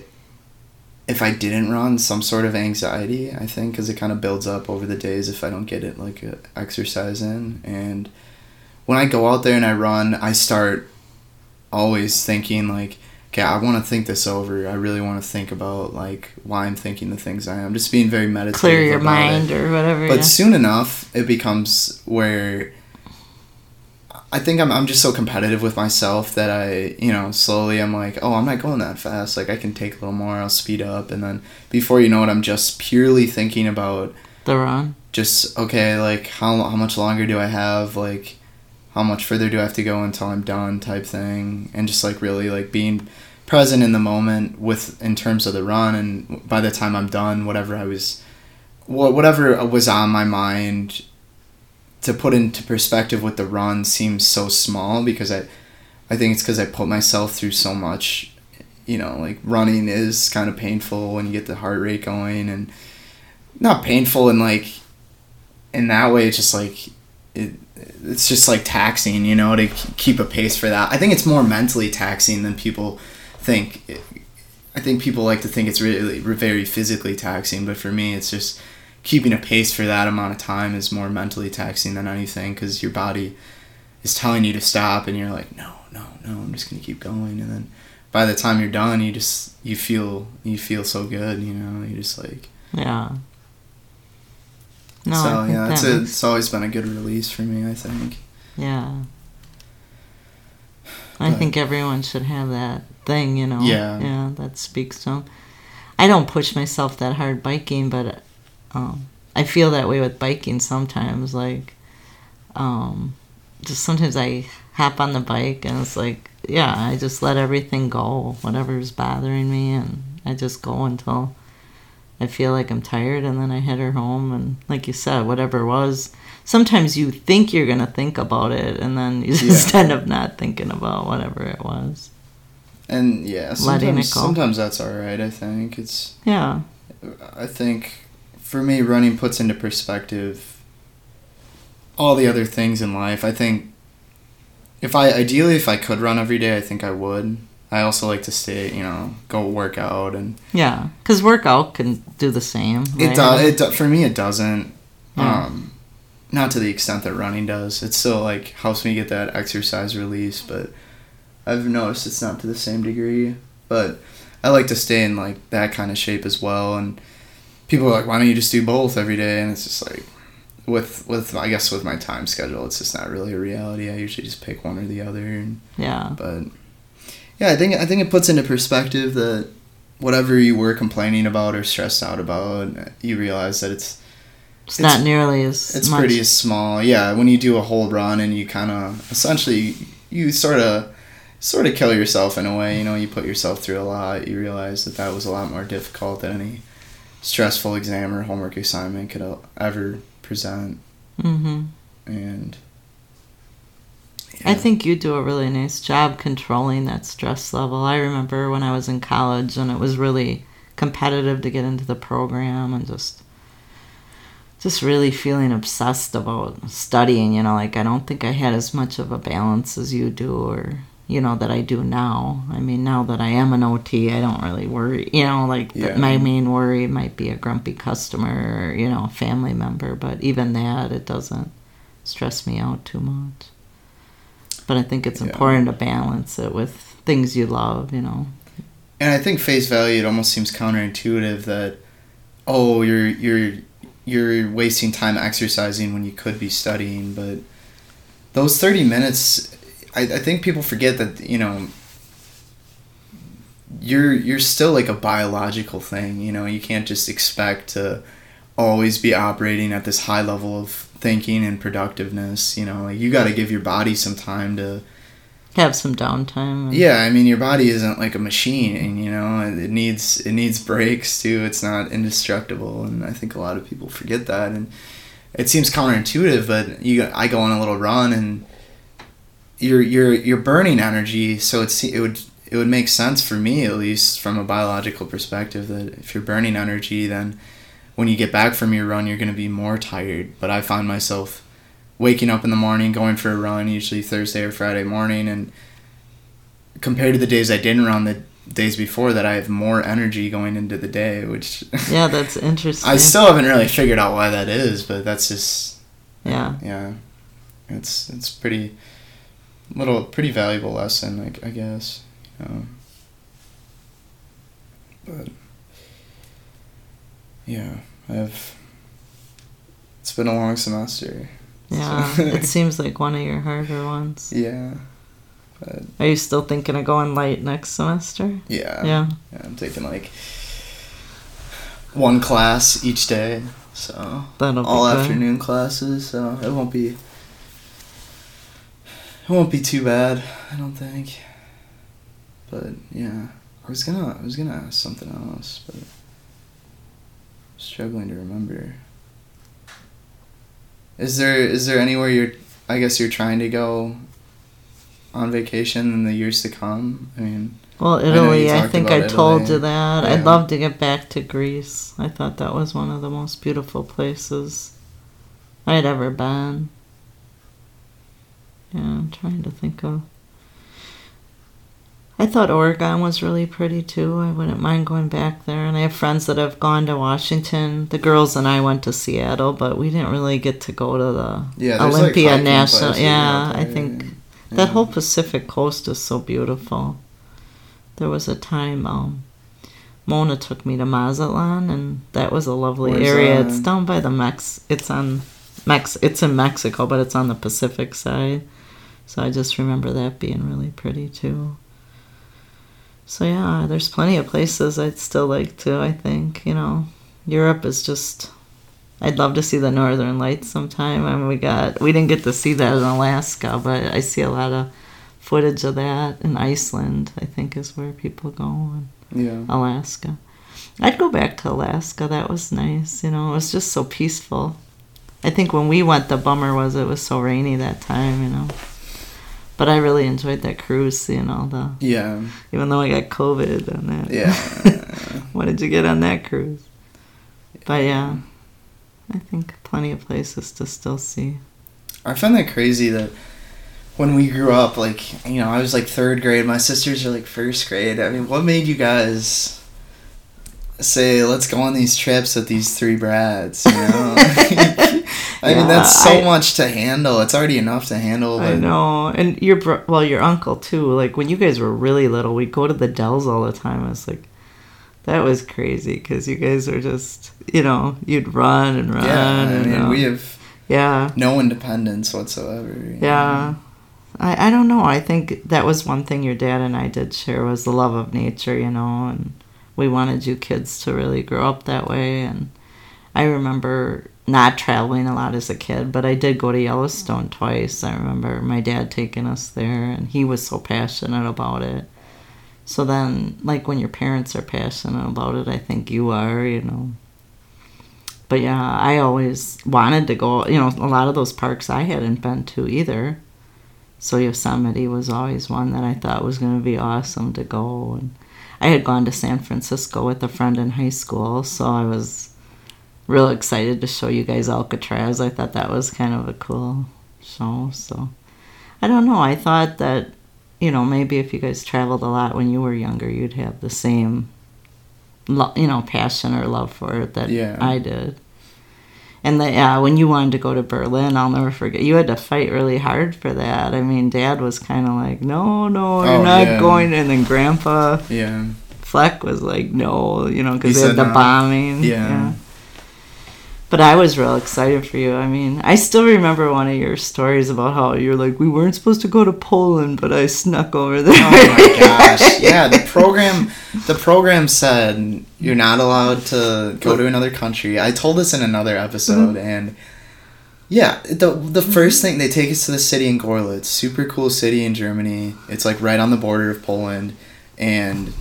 if I didn't run some sort of anxiety. I think because it kind of builds up over the days if I don't get it like exercise in. And when I go out there and I run, I start always thinking like, okay, I want to think this over. I really want to think about like why I'm thinking the things I am. Just being very meditative. clear your about it. mind or whatever. But yeah. soon enough, it becomes where I think I'm, I'm just so competitive with myself that I, you know, slowly I'm like, oh, I'm not going that fast. Like, I can take a little more, I'll speed up. And then before you know it, I'm just purely thinking about the run. just, okay, like, how, how much longer do I have? Like, how much further do I have to go until I'm done type thing. And just, like, really, like, being present in the moment with, in terms of the run. And by the time I'm done, whatever I was wha- whatever was on my mind to put into perspective with the run seems so small because I I think it's because I put myself through so much you know like running is kind of painful when you get the heart rate going and not painful and like in that way it's just like it it's just like taxing you know to keep a pace for that. I think it's more mentally taxing than people think. I think people like to think it's really very physically taxing, but for me, it's just keeping a pace for that amount of time is more mentally taxing than anything because your body is telling you to stop, and you're like, no, no, no, I'm just gonna keep going, and then by the time you're done, you just you feel you feel so good, you know, you just like Yeah. No, so yeah, it's a, it's always been a good release for me, I think. yeah. I think everyone should have that thing, you know. Yeah. Yeah, that speaks to 'em. I don't push myself that hard biking, but um, I feel that way with biking sometimes. Like, um, just sometimes I hop on the bike and it's like, yeah, I just let everything go, whatever's bothering me, and I just go until I feel like I'm tired, and then I head her home. And like you said, whatever it was, sometimes you think you're gonna think about it, and then you just Yeah. end up not thinking about whatever it was. And yeah, sometimes sometimes that's all right. I think it's Yeah, I think for me, running puts into perspective all the other things in life. I think if I ideally if I could run every day, I think I would. I also like to stay, you know, go work out and yeah, because workout can do the same. it does. It do, for me, it doesn't. Yeah. Um, not to the extent that running does. It still like helps me get that exercise release, but I've noticed it's not to the same degree. But I like to stay in like that kind of shape as well. And people are like, why don't you just do both every day? And it's just like, with with I guess with my time schedule, it's just not really a reality. I usually just pick one or the other. And, Yeah. but yeah, I think I think it puts into perspective that whatever you were complaining about or stressed out about, you realize that it's It's, It's- not nearly as it's much. pretty small. Yeah, when you do a whole run and you kind of essentially you sort of sort of kill yourself in a way. You know, you put yourself through a lot. You realize that that was a lot more difficult than any stressful exam or homework assignment could uh, ever present. hmm And I think you do a really nice job controlling that stress level. I remember when I was in college and it was really competitive to get into the program and just just really feeling obsessed about studying, you know, like I don't think I had as much of a balance as you do or you know that I do now. I mean, now that I am an OT, I don't really worry, you know, like Yeah. my main worry might be a grumpy customer or, you know, a family member, but even that it doesn't stress me out too much. But I think it's Yeah. important to balance it with things you love, you know. And I think face value, it almost seems counterintuitive that, oh, you're you're you're wasting time exercising when you could be studying. But those thirty minutes, I, I think people forget that you know. You're you're still like a biological thing, you know. You can't just expect to always be operating at this high level of thinking and productiveness. You know, like you got to give your body some time to Have some downtime. and- yeah, I mean your body isn't like a machine, and you know it needs it needs breaks too. It's not indestructible, and I think a lot of people forget that. And it seems counterintuitive, but you I go on a little run, and you're you're you're burning energy, so it's it would it would make sense for me at least from a biological perspective that if you're burning energy, then when you get back from your run, you're going to be more tired. But I find myself waking up in the morning, going for a run, usually Thursday or Friday morning, and compared to the days I didn't run, the days before that, I have more energy going into the day, which Yeah, that's interesting. I still haven't really figured out why that is, but that's just Yeah. yeah, it's it's pretty little pretty valuable lesson, like I guess. But yeah, I've. It's been a long semester. Yeah. so- it seems like one of your harder ones. yeah, but Are you still thinking of going light next semester? yeah, Yeah. yeah, I'm taking like one class each day, so That'll be all afternoon classes, so it won't be. It won't be too bad, I don't think. But yeah, I was gonna I was gonna ask something else, but struggling to remember. Is there is there anywhere you're I guess you're trying to go on vacation in the years to come? I mean, Well, Italy, I, talked think I told Italy. you that. Yeah. I'd love to get back to Greece. I thought that was one of the most beautiful places I'd ever been. Yeah, I'm trying to think of. I thought Oregon was really pretty too. I wouldn't mind going back there. And I have friends that have gone to Washington. The girls and I went to Seattle, but we didn't really get to go to the yeah, there's like Olympia National. Yeah, I think yeah. that whole Pacific coast is so beautiful. There was a time um, Mona took me to Mazatlan, and that was a lovely Where's area. that? It's down by the Mex. It's on Mex. It's in Mexico, but it's on the Pacific side. So I just remember that being really pretty too. So yeah, there's plenty of places I'd still like to. I think you know, Europe is just. I'd love to see the Northern Lights sometime. I mean, we got we didn't get to see that in Alaska, but I see a lot of footage of that in Iceland. I think is where people go. And Yeah. Alaska. I'd go back to Alaska. That was nice. You know, it was just so peaceful. I think when we went, the bummer was it was so rainy that time. You know, but I really enjoyed that cruise. Seeing all the, Yeah. even though I got COVID on that. Yeah. what did you get on that cruise? But yeah, I think plenty of places to still see. I find that crazy that when we grew up, like, you know, I was like third grade, my sisters are like first grade. I mean, what made you guys say, let's go on these trips with these three brads, you know? I Yeah, mean, that's so I- much to handle. It's already enough to handle. I know, and your bro- well, your uncle too. Like when you guys were really little, we'd go to the Dells all the time. It's like That was crazy because you guys were just, you know, you'd run and run. yeah, I and, mean, uh, we have yeah, no independence whatsoever. yeah. know? I, I don't know. I think that was one thing your dad and I did share was the love of nature, you know, and we wanted you kids to really grow up that way. And I remember not traveling a lot as a kid, but I did go to Yellowstone twice. I remember my dad taking us there, and he was so passionate about it. So then, like when your parents are passionate about it, I think you are, you know. But yeah, I always wanted to go. You know, a lot of those parks I hadn't been to either. So Yosemite was always one that I thought was going to be awesome to go. And I had gone to San Francisco with a friend in high school, so I was real excited to show you guys Alcatraz. I thought that was kind of a cool show. So I don't know. I thought that you know maybe if you guys traveled a lot when you were younger, you'd have the same lo- you know passion or love for it that Yeah. I did. And the, yeah, when you wanted to go to Berlin, I'll never forget. You had to fight really hard for that. I mean, Dad was kind of like, "No, no, oh, you're Oh, not yeah. going." And then Grandpa Yeah. Fleck was like, "No," you know, because they had the no. bombing. Yeah. But I was real excited for you. I mean, I still remember one of your stories about how you're like, we weren't supposed to go to Poland, but I snuck over there. Oh my gosh! Yeah, the program, the program said you're not allowed to go to another country. I told this in another episode, mm-hmm. and yeah, the the first thing they take us to the city in Gorlitz, super cool city in Germany. It's like right on the border of Poland, and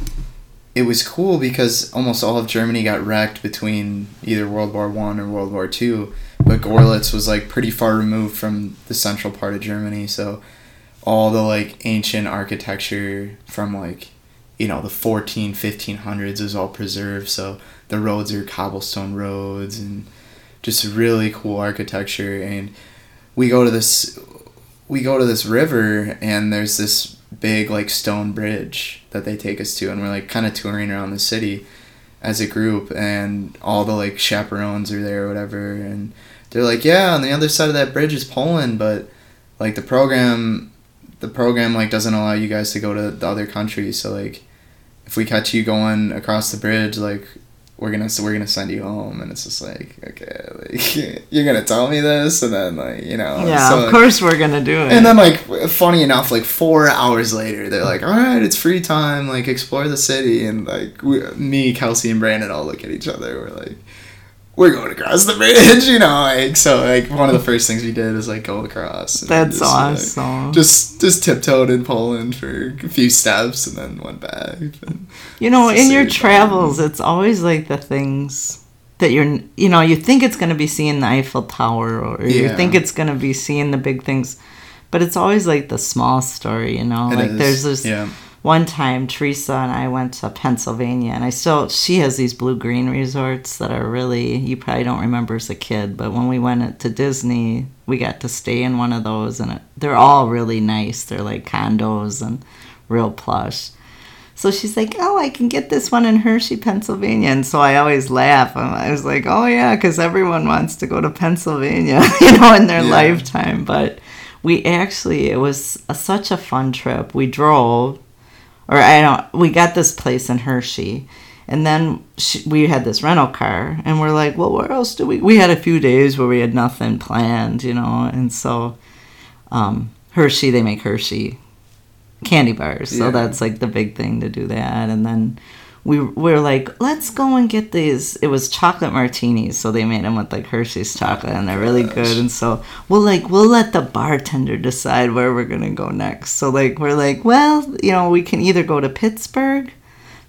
it was cool because almost all of Germany got wrecked between either World War One or World War Two. But Gorlitz was like pretty far removed from the central part of Germany, so all the like ancient architecture from like you know the 14 1500s is all preserved so the roads are cobblestone roads and just really cool architecture and we go to this we go to this river and there's this big like stone bridge that they take us to and we're like kind of touring around the city as a group and all the like chaperones are there or whatever and they're like yeah on the other side of that bridge is poland but like the program the program like doesn't allow you guys to go to the other country so like if we catch you going across the bridge like we're gonna so we're gonna send you home and it's just like okay like you're gonna tell me this and then like you know yeah, so, of like- course we're gonna do it. and then like funny enough like four hours later they're like all right it's free time like explore the city and like we, me kelsey and brandon all look at each other we're like we're going across the bridge you know like so like one of the first things we did is like go across That's just, like, awesome. just just tiptoed in Poland for a few steps and then went back. You know, in your travels, it's always like the things that you're, you know, you think it's gonna be seeing the Eiffel Tower or you think it's gonna be seeing the big things, but it's always like the small story. You know, It like is, there's this yeah. One time Teresa and I went to Pennsylvania and I still she has these blue green resorts that are really you probably don't remember as a kid but when we went to Disney we got to stay in one of those and it, they're all really nice. They're like condos and real plush. So she's like oh I can get this one in Hershey Pennsylvania. And so I always laugh. And I was like oh yeah because everyone wants to go to Pennsylvania you know in their Yeah. lifetime. But we actually it was a, such a fun trip. We drove or I don't. We got this place in Hershey, and then she, we had this rental car, and we're like, well, where else do we? We had a few days where we had nothing planned, you know, and so um, Hershey they make Hershey candy bars, so Yeah. that's like the big thing to do that, and then. We were like, let's go and get these. It was chocolate martinis, so they made them with like Hershey's chocolate, and they're really Gosh. good. And so we'll like we'll let the bartender decide where we're gonna go next. So like we're like, well, you know, we can either go to Pittsburgh,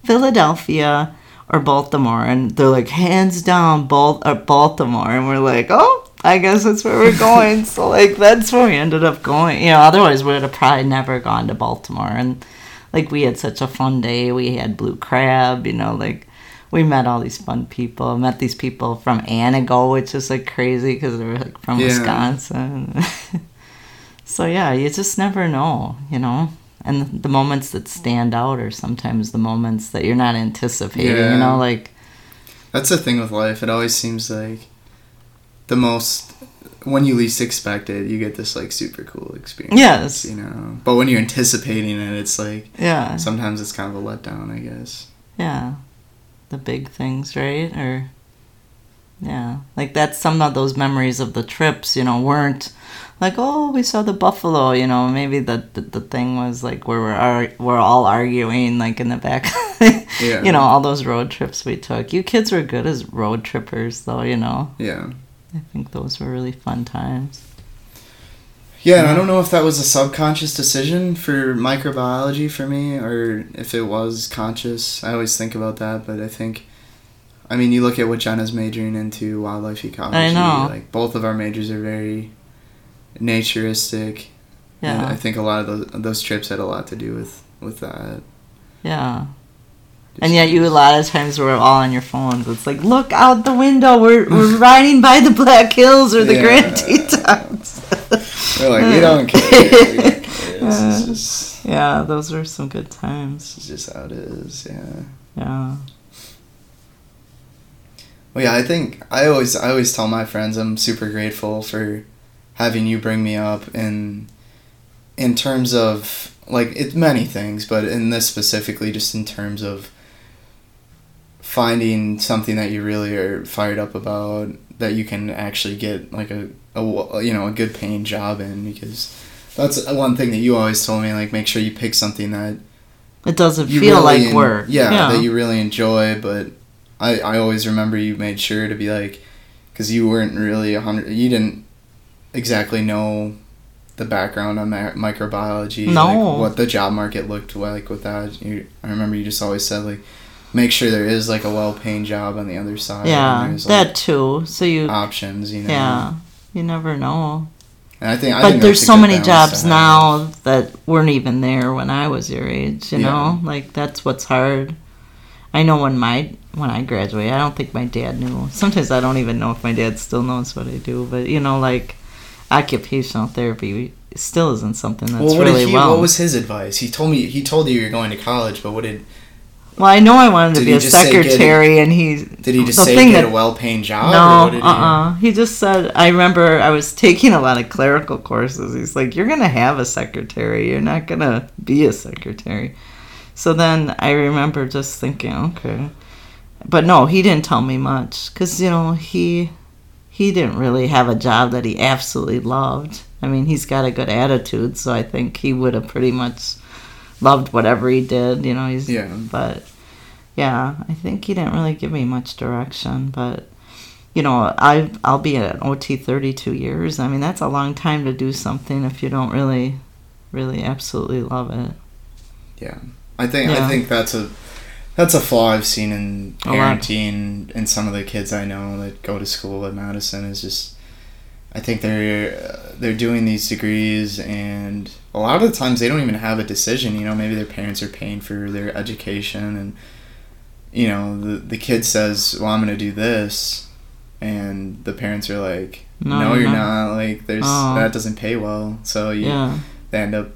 Philadelphia, or Baltimore, and they're like, hands down, Bal- uh, Baltimore, and we're like, oh, I guess that's where we're going. so like that's where we ended up going. You know, otherwise we would have probably never gone to Baltimore. And like we had such a fun day. We had blue crab. You know, like we met all these fun people. Met these people from Antigo, which is like crazy because they were like from Yeah. Wisconsin. so yeah, you just never know, you know. And the moments that stand out are sometimes the moments that you're not anticipating. You know, like That's the thing with life. It always seems like the most when you least expect it, you get this like super cool experience. Yes. You know. But when you're anticipating it, it's like yeah, sometimes it's kind of a letdown, I guess. yeah. The big things, right? Or yeah, like that's some of those memories of the trips. You know, weren't like oh we saw the buffalo. You know, maybe the the, the thing was like where we're ar- we're all arguing like in the back. Yeah. You know, all those road trips we took. You kids were good as road trippers, though. You know, Yeah. I think those were really fun times. Yeah, and I don't know if that was a subconscious decision for microbiology for me or if it was conscious. I always think about that, but I think, I mean, you look at what Jenna's majoring into, wildlife ecology. I know. Like, both of our majors are very naturistic. And I think a lot of those, those trips had a lot to do with, with that. yeah. And yet, you a lot of times were all on your phones. It's like, look out the window. We're we're riding by the Black Hills or the Yeah. Grand Tetons. We're like, we don't care. We don't care. This just, yeah, those were some good times. this is just how it is, yeah. Yeah. Well, yeah, I think I always I always tell my friends I'm super grateful for having you bring me up in in terms of like it's many things, but in this specifically, just in terms of finding something that you really are fired up about that you can actually get like a, a you know a good paying job in because that's one thing that you always told me like make sure you pick something that It doesn't you feel really like en- work. Yeah, that you really enjoy. But I, I always remember you made sure to be like, because you weren't really a hundred. You didn't exactly know the background on mi- microbiology. No. Like what the job market looked like with that. You, I remember you just always said like, make sure there is like a well paying job on the other side. yeah, like, that too. So you, options. You know. yeah, you never know. And I think. I but think there's so many jobs now that weren't even there when I was your age. You Yeah. know, like that's what's hard. I know when my when I graduated, I don't think my dad knew. Sometimes I don't even know if my dad still knows what I do. But you know, like occupational therapy still isn't something that's Well, what really did he? well. What was his advice? He told me. He told you you're going to college, but what did? Well, I know I wanted to Did be a just say get secretary, and he Did he just the say thing get that- a well-paying job? No, what did he- uh, uh He just said. I remember I was taking a lot of clerical courses. He's like, "You're gonna have a secretary. You're not gonna be a secretary." So then I remember just thinking, okay, but no, he didn't tell me much because you know he he didn't really have a job that he absolutely loved. I mean, he's got a good attitude, so I think he would have pretty much loved whatever he did. You know, he's Yeah. but yeah, I think he didn't really give me much direction, but you know, I I'll be at OT 32 years. I mean, that's a long time to do something if you don't really really absolutely love it. Yeah, I think I think that's a that's a flaw I've seen in parenting and some of the kids I know that go to school at Madison is just I think they're uh, they're doing these degrees and a lot of the times they don't even have a decision. You know, maybe their parents are paying for their education and you know the the kid says, "Well, I'm going to do this." And the parents are like, No, "No, you're you're not." not. Like, there's Oh. that doesn't pay well." So you, Yeah. they end up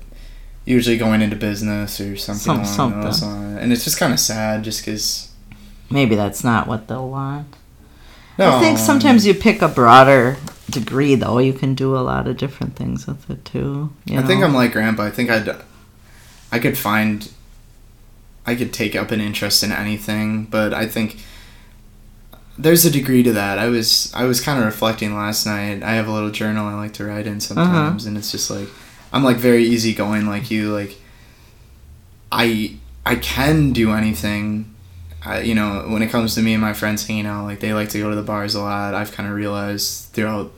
usually going into business or something Some- along something. those lines. And it's just kind of sad just because. Maybe that's not what they'll want. No, I think sometimes you pick a broader degree though. You can do a lot of different things with it too. You I think? I'm like Grandpa. I think I'd. I could find. I could take up an interest in anything, but I think there's a degree to that. I was I was kind of reflecting last night. I have a little journal I like to write in uh-huh. sometimes, and it's just like I'm like very easygoing like you. Like I I can do anything. I, you know, when it comes to me and my friends hanging out, like they like to go to the bars a lot. I've kind of realized throughout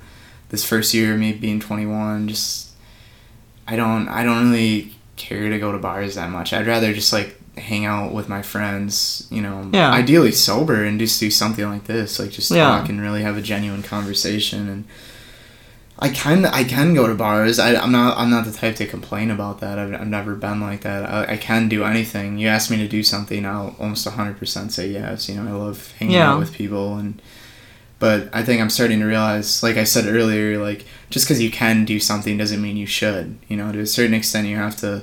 this first year of me being 21, just I don't I don't really care to go to bars that much. I'd rather just like hang out with my friends, you know, Yeah. ideally sober and just do something like this, like just Yeah. talk and really have a genuine conversation and I can I can go to bars. I, I'm not I'm not the type to complain about that. I've, I've never been like that. I, I can do anything. You ask me to do something, I'll almost 100% say yes. You know, I love hanging Yeah. out with people and but I think I'm starting to realize, like I said earlier, like just because you can do something doesn't mean you should. You know, to a certain extent, you have to.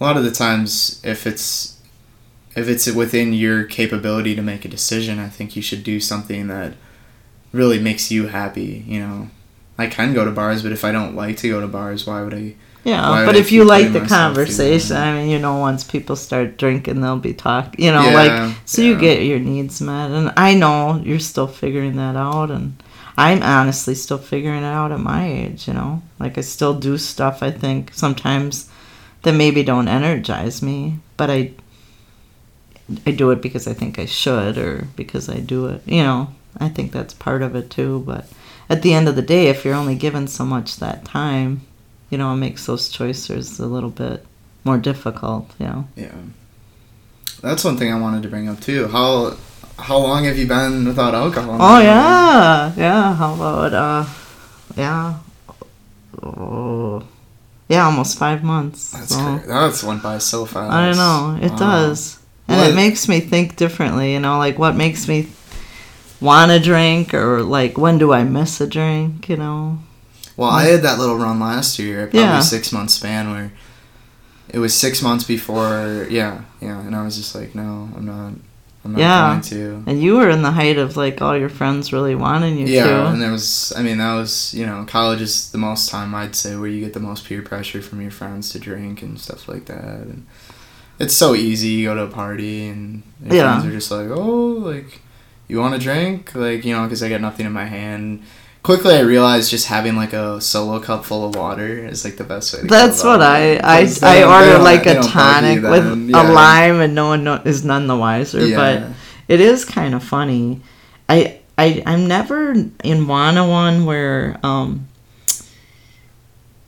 A lot of the times, if it's if it's within your capability to make a decision, I think you should do something that really makes you happy. You know, I can go to bars, but if I don't like to go to bars, why would I Yeah, but I if you like the conversation. I mean, you know, once people start drinking, they'll be talking. You know, Yeah, like so you get your needs met, and I know you're still figuring that out, and I'm honestly still figuring it out at my age. You know, like I still do stuff. I think sometimes that maybe don't energize me, but I I do it because I think I should, or because I do it. You know, I think that's part of it too. But at the end of the day, if you're only given so much that time, you know, it makes those choices a little bit more difficult. You know. Yeah. That's one thing I wanted to bring up too. How how long have you been without alcohol? Oh yeah, yeah. How about uh, yeah, oh, yeah, almost five months. That's so. great. That's went by so fast. I don't know. It Wow. does. And What- it makes me think differently, you know, like what makes me want to drink or like when do I miss a drink, you know? Well, I had that little run last year, probably Yeah. six month span where it was six months before. Yeah, yeah, and I was just like, no, I'm not. I'm not Yeah. going to. And you were in the height of like all your friends really wanting you Yeah, to. and there was. I mean, that was you know, college is the most time I'd say where you get the most peer pressure from your friends to drink and stuff like that. And it's so easy. You go to a party and your Yeah. friends are just like, oh, like you want a drink, like you know, because I got nothing in my hand. Quickly, I realized just having like a solo cup full of water is like the best way. to That's what I I, I, don't- order like a tonic with then. a lime and no one know, is none the wiser. Yeah. But it is kind of funny. I I I'm never in one one where um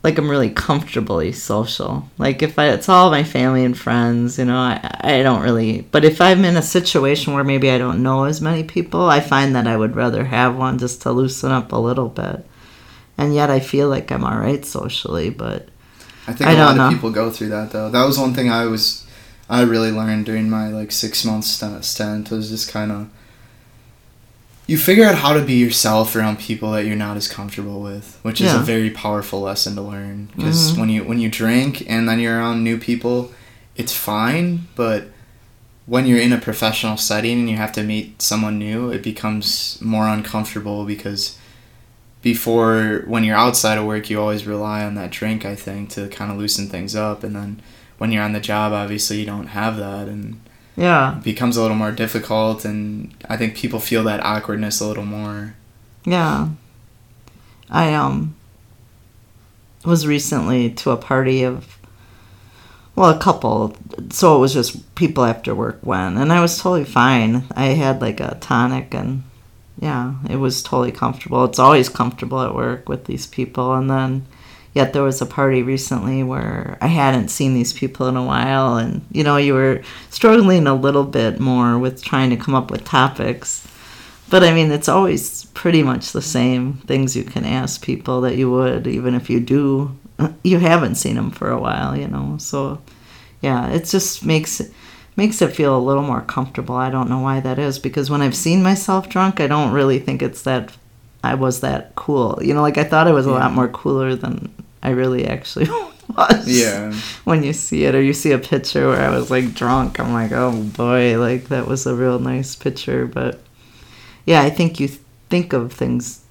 like I'm really comfortably social. Like if I, it's all my family and friends, you know, I I don't really. But if I'm in a situation where maybe I don't know as many people, I find that I would rather have one just to loosen up a little bit. And yet I feel like I'm all right socially, but I think I a lot know. of people go through that though. That was one thing I was, I really learned during my like six month st- stint was just kind of. You figure out how to be yourself around people that you're not as comfortable with, which is a very powerful lesson to learn. Because Mhm. when you when you drink and then you're around new people, it's fine. But when you're in a professional setting and you have to meet someone new, it becomes more uncomfortable because before when you're outside of work you always rely on that drink i think to kind of loosen things up and then when you're on the job obviously you don't have that and yeah, becomes a little more difficult and i think people feel that awkwardness a little more Yeah. I um was recently to a party of well, a couple. So it was just people after work went and I was totally fine. I had like a tonic and yeah, it was totally comfortable. It's always comfortable at work with these people and then yet there was a party recently where I hadn't seen these people in a while and you know, you were struggling a little bit more with trying to come up with topics. But I mean, it's always pretty much the same things you can ask people that you would, even if you do, you haven't seen them for a while, you know. So, yeah, it just makes it makes it feel a little more comfortable. I don't know why that is because when I've seen myself drunk, I don't really think it's that I was that cool. You know, like I thought I was a lot more cooler than I really actually was yeah when you see it or you see a picture where I was like drunk, I'm like, oh boy, like that was a real nice picture. But yeah, I think you think of things,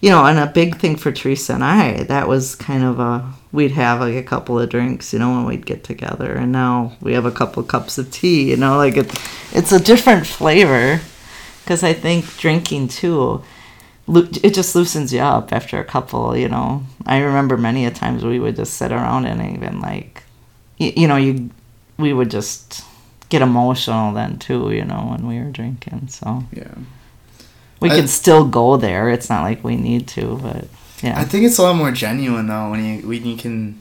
you know, and a big thing for Teresa and I, that was kind of a, we'd have like a couple of drinks, you know, when we'd get together. And now we have a couple cups of tea, you know, like it, it's a different flavor. Because I think drinking too, it just loosens you up after a couple, you know. I remember many a times we would just sit around and even like, you, you know, you, we would just get emotional then too, you know, when we were drinking. So yeah we I- can still go there. It's not like we need to, but yeah, i think it's a lot more genuine though when you when you can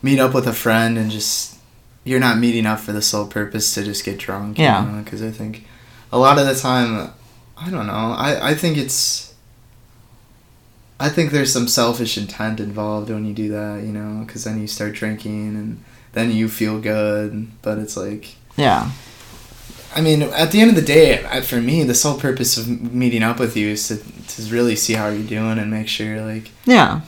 meet up with a friend and just you're not meeting up for the sole purpose to just get drunk Yeah. because i think a lot of the time i don't know i i think it's I think there's some selfish intent involved when you do that, you know, because then you start drinking and then you feel good, but it's like, yeah, I mean, at the end of the day, I- for me, the sole purpose of meeting up with you is to, to really see how you're doing and make sure, like, yeah,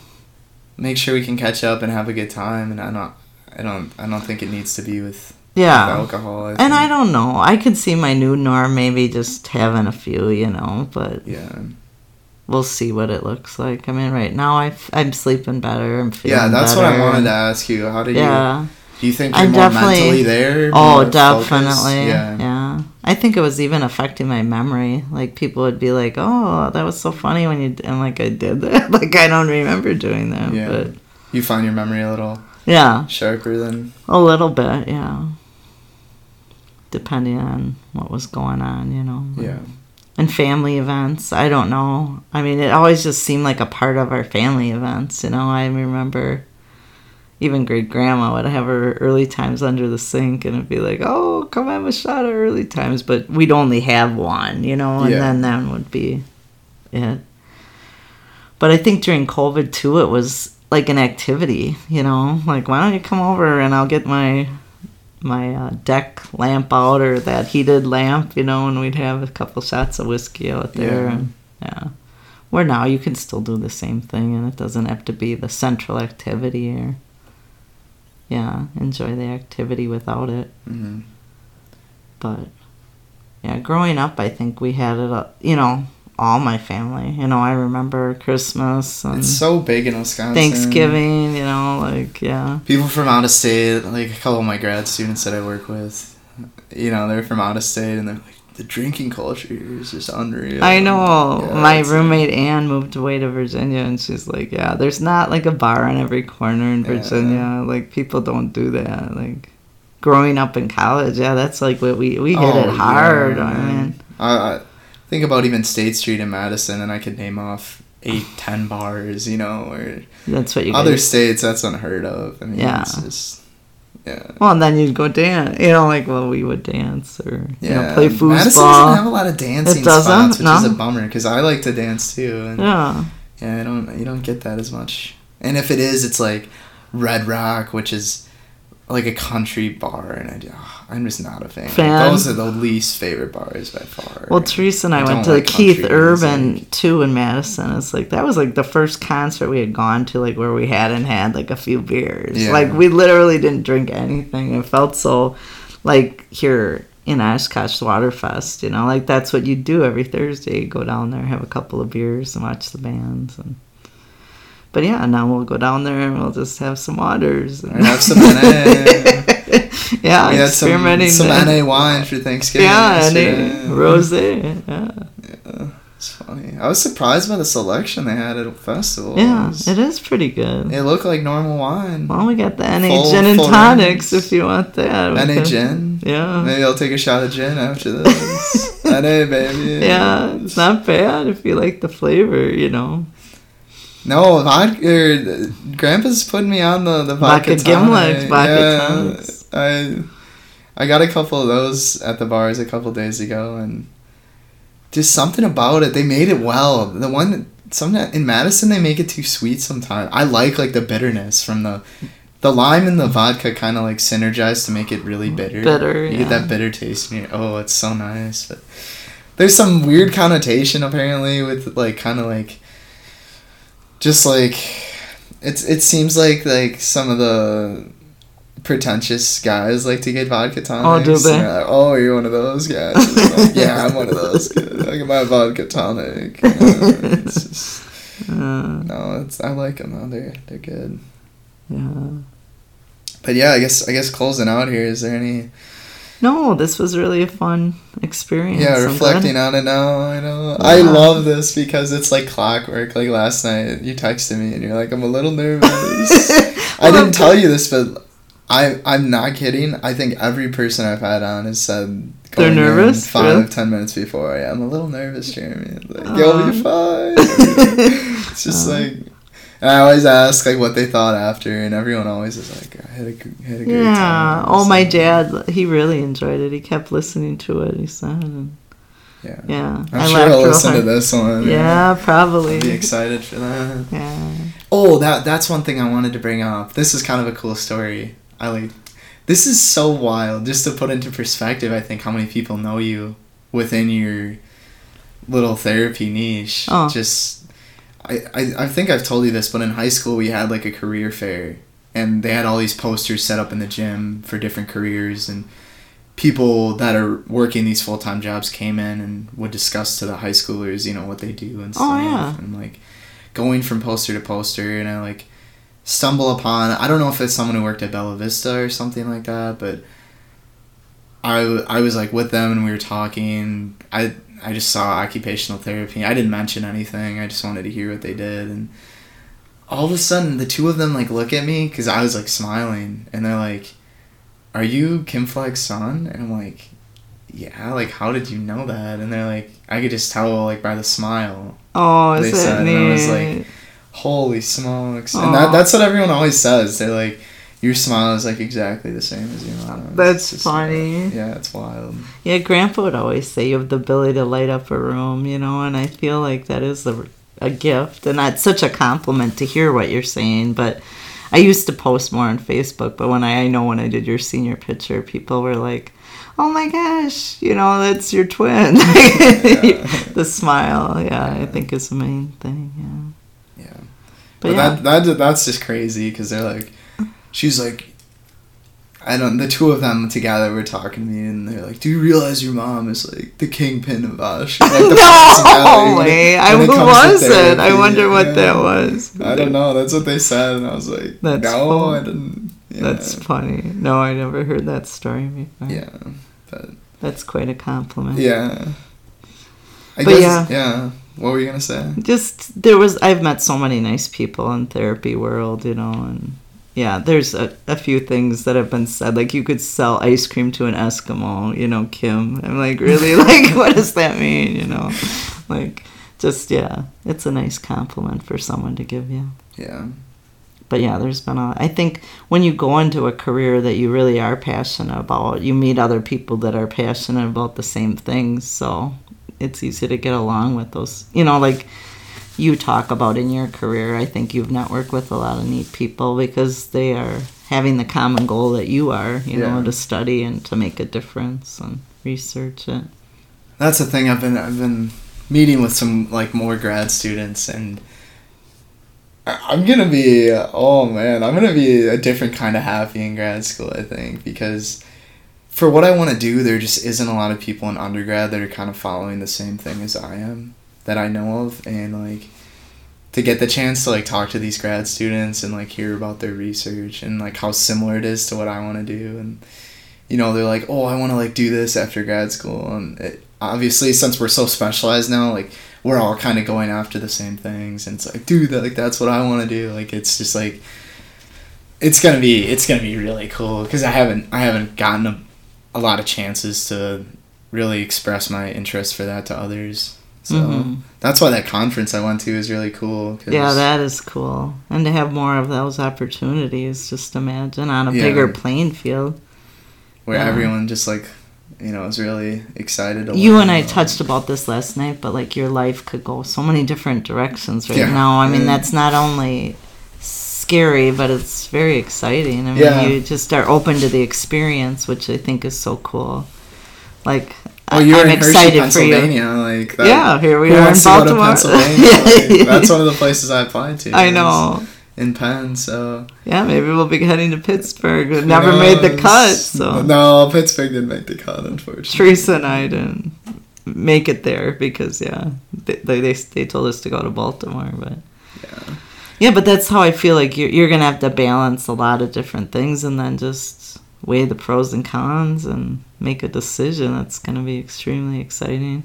make sure we can catch up and have a good time. And I don't, I don't, I don't think it needs to be with, yeah. with alcohol. I And think. I don't know. I could see my new norm maybe just having a few, you know, but yeah, we'll see what it looks like. I mean, right now I I'm sleeping better. I'm feeling Yeah, that's what I wanted to ask you. How did you? Yeah. Do you think you're I'm more definitely- mentally there? Oh, definitely. Yeah. Yeah. I think it was even affecting my memory. Like people would be like, "Oh, that was so funny when you," d-" and like I did that. like I don't remember doing that, Yeah. but You find your memory a little yeah, sharper than. a little bit, yeah. Depending on what was going on, you know. Yeah. And family events, I don't know. I mean, it always just seemed like a part of our family events, you know. I remember even great grandma would have her Early Times under the sink and it'd be like, oh, come have a shot of Early Times. But we'd only have one, you know, and Yeah. then that would be it. But I think during COVID too, it was like an activity, you know, like why don't you come over and I'll get my my uh, deck lamp out or that heated lamp, you know, and we'd have a couple shots of whiskey out there. Yeah. And, yeah. Where now you can still do the same thing and it doesn't have to be the central activity or, yeah, enjoy the activity without it. hmm But, yeah, growing up, I think we had it, uh, you know, all my family. You know, I remember Christmas and It's so big in Wisconsin. Thanksgiving, you know, like, yeah. People from out of state, like a couple of my grad students that I work with, you know, they're from out of state and they're like, the drinking culture here is just unreal. I know. Yeah, My roommate Anne moved away to Virginia, and she's like, "Yeah, there's not like a bar on every corner in Yeah. Virginia. Like people don't do that. Like growing up in college, yeah, that's like what we we hit Oh, it hard. yeah, I mean, I, I think about even State Street in Madison, and I could name off eight, ten bars, you know, or that's what you. other Guys, states that's unheard of. I mean, Yeah. it's just, yeah. well, and then you'd go dance. You know, like well, we would dance or you Yeah, know play foosball. Madison doesn't have a lot of dancing It doesn't? spots, which is a bummer because I like to dance too. And yeah, Yeah, I don't. You don't get that as much. And if it is, it's like Red Rock, which is like a country bar, and I, oh, I'm just not a fan. Fan? those are the least favorite bars by far. Well, Teresa and I, I went to like Keith Urban music. too in Madison. It's like that was like the first concert we had gone to, like where we hadn't had like a few beers. Yeah. Like we literally didn't drink anything. It felt so like here in Oshkosh Waterfest, you know, like that's what you do every Thursday. You go down there, have a couple of beers, and watch the bands. And but yeah, now we'll go down there and we'll just have some waters. And have some. yeah, we had some experimenting. some NA wine for Thanksgiving. Yeah, yesterday. rosé. Yeah. Yeah, it's funny. I was surprised by the selection they had at a festival. Yeah, it, was- it is pretty good. it looked like normal wine. Well, we got the NA Full- gin and tonics range. if you want that. We NA can- gin. Yeah. Maybe I'll take a shot of gin after this. NA baby. Yeah, it's not bad if you like the flavor, you know. No, vodka. Er, Grandpa's putting me on the the vodka, Vodka Gimlet, tonic. vodka yeah, tonics. I I got a couple of those at the bars a couple days ago, and just something about it. They made it well. The one some in Madison they make it too sweet sometimes. I like like the bitterness from the. The lime and the vodka kind of like synergize to make it really bitter. Bitter, You yeah. get that bitter taste in your. Oh, it's so nice. But there's some weird connotation apparently with like kind of like just like it's it seems like like some of the pretentious guys like to get vodka tonics. Oh, do they? like, oh, you're one of those guys. Like, yeah, I'm one of those. Guys. I get my vodka tonic. You know, it's just, Uh, no, it's I like them though. They're they're good. yeah. But yeah, I guess I guess closing out here. Is there any No, this was really a fun experience. yeah reflecting on it now? I know I love this because it's like clockwork. Like last night, you texted me and you're like, I'm a little nervous. I didn't tell you this, but I I'm not kidding. I think every person I've had on has said They're nervous? Five Really? ten minutes before, yeah, I'm a little nervous, Jeremy. Like you'll be fine. it's just Aw. like. And I always ask like what they thought after, and everyone always is like, "I had a, had a great Yeah. time." Oh, my dad, he really enjoyed it. He kept listening to it. He said, and Yeah, yeah. I'm I sure he'll listen to this one. Yeah, probably. I'll be excited for that. Yeah. Oh, that that's one thing I wanted to bring up. This is kind of a cool story. I this is so wild. Just to put into perspective, I think how many people know you within your little therapy niche. Oh. Just I, I I think I've told you this, but in high school we had like a career fair and they had all these posters set up in the gym for different careers and people that are working these full time jobs came in and would discuss to the high schoolers, you know, what they do and oh, stuff. Oh, yeah. And like going from poster to poster, and I like stumble upon. I don't know if it's someone who worked at Bella Vista or something like that, but I, I was like with them and we were talking. I I just saw occupational therapy. I didn't mention anything. I just wanted to hear what they did and all of a sudden the two of them like look at me cuz I was like smiling and they're like are you Kim Fleck's son? And I'm like yeah, like how did you know that? And they're like I could just tell like by the smile. Oh, is They said, neat? and I was like, Holy smokes. And that, that's what everyone always says. They're like your smile is like exactly the same as your mom. That's just- funny. Uh, yeah, it's wild. Yeah, Grandpa would always say you have the ability to light up a room, you know, and I feel like that is a, a gift, and that's such a compliment to hear what you're saying. But I used to post more on Facebook, but when I, I know when I did your senior picture, people were like, "Oh my gosh, you know, that's your twin." the smile, yeah, I think is the main thing. Yeah, Yeah. But, But, yeah, that, that that's just crazy because they're like, she's like, I don't. The two of them together were talking to me, and they're like, "Do you realize your mom is like the kingpin of Ash?" Like, the no way. I, who was it? I wonder what Yeah. that was. I don't know. That's what they said, and I was like, That's "No, cool. I didn't." Yeah. That's funny. No, I never heard that story before. yeah, but That's quite a compliment. yeah. I But guess, yeah. yeah. What were you gonna say? Just there was I've met so many nice people in therapy world, you know, and yeah, there's a, a few things that have been said. Like you could sell ice cream to an Eskimo, you know, Kim. I'm like, really? like what does that mean? You know? Like just yeah. It's a nice compliment for someone to give you. Yeah, but yeah, there's been a. I think when you go into a career that you really are passionate about, you meet other people that are passionate about the same things. So it's easy to get along with those. You know, like you talk about in your career. I think you've networked with a lot of neat people because they are having the common goal that you are. You know, to study and to make a difference and research it. that's the thing. I've been I've been meeting with some like more grad students, and I'm gonna be oh man, I'm gonna be a different kind of happy in grad school. I think because for what I want to do, there just isn't a lot of people in undergrad that are kind of following the same thing as I am that I know of, and like to get the chance to like talk to these grad students and like hear about their research and like how similar it is to what I want to do. And you know they're like oh I want to like do this after grad school. And it, obviously since we're so specialized now like we're all kind of going after the same things. And it's like dude that like that's what I want to do. Like it's just like it's gonna be it's gonna be really cool because I haven't I haven't gotten a, a lot of chances to really express my interest for that to others so Mhm. that's why that conference I went to is really cool Yeah, that is cool. And to have more of those opportunities, just imagine on a Yeah. bigger playing field. where Yeah. everyone just like you know is really excited You and I touched about this last night, but like your life could go so many different directions right Yeah. now. I mean, Mm. that's not only scary, but it's very exciting. I mean, Yeah. you just are open to the experience, which I think is so cool. Like, I- you're I'm in Hershey, excited for you. Pennsylvania. Like that, Yeah, here we are in wants to go to Baltimore. Pennsylvania? Like, that's one of the places I applied to. I know. in Penn. So Yeah, maybe we'll be heading to Pittsburgh. It who never made the cut, so no, Pittsburgh didn't make the cut, unfortunately. Teresa and I didn't make it there because yeah, they they, they told us to go to Baltimore, but. Yeah. Yeah, but that's how I feel like you're, you're going to have to balance a lot of different things and then just weigh the pros and cons and make a decision. That's going to be extremely exciting.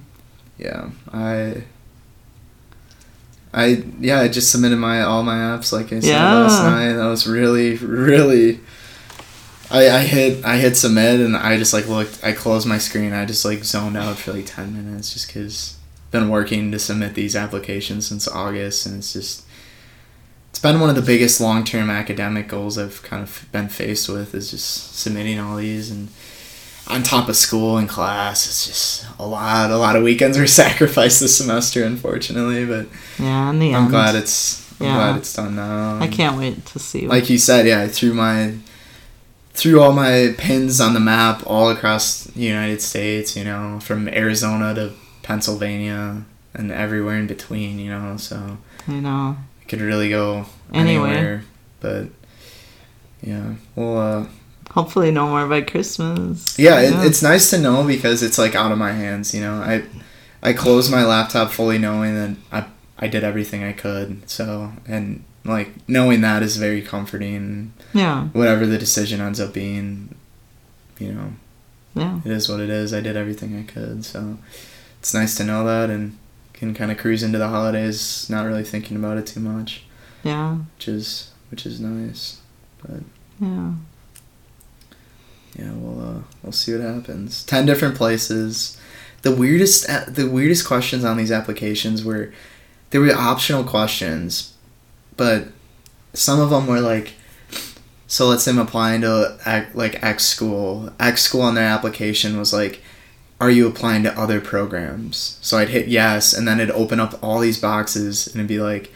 Yeah, I. I yeah, I just submitted my all my apps like I said last night. That was really really. I, I hit I hit submit and I just like looked. I closed my screen. I just like zoned out for like ten minutes just because been working to submit these applications since August and it's just it's been one of the biggest long term academic goals I've kind of been faced with is just submitting all these and on top of school and class it's just a lot a lot of weekends were sacrificed this semester unfortunately but Yeah, in the i'm end. glad it's i'm Yeah. glad it's done now I can't wait to see. like you said yeah i threw my threw all my pins on the map all across the united states you know from arizona to pennsylvania and everywhere in between you know so you know. Could really go Anywhere. anywhere but yeah well uh hopefully no more by Christmas. Yeah, it, it's nice to know because it's like out of my hands. You know, I I closed my laptop fully knowing that I I did everything I could. So and like knowing that is very comforting. yeah, Whatever the decision ends up being, you know, yeah, it is what it is. I did everything I could. So it's nice to know that and can kind of cruise into the holidays, not really thinking about it too much, yeah, which is which is nice. but. yeah. Yeah, we'll uh, we'll see what happens. Ten different places. The weirdest uh, the weirdest questions on these applications were there were optional questions, but some of them were like, so let's say I'm applying to like X school. X school on their application was like, are you applying to other programs? So I'd hit yes, and then it'd open up all these boxes, and it'd be like,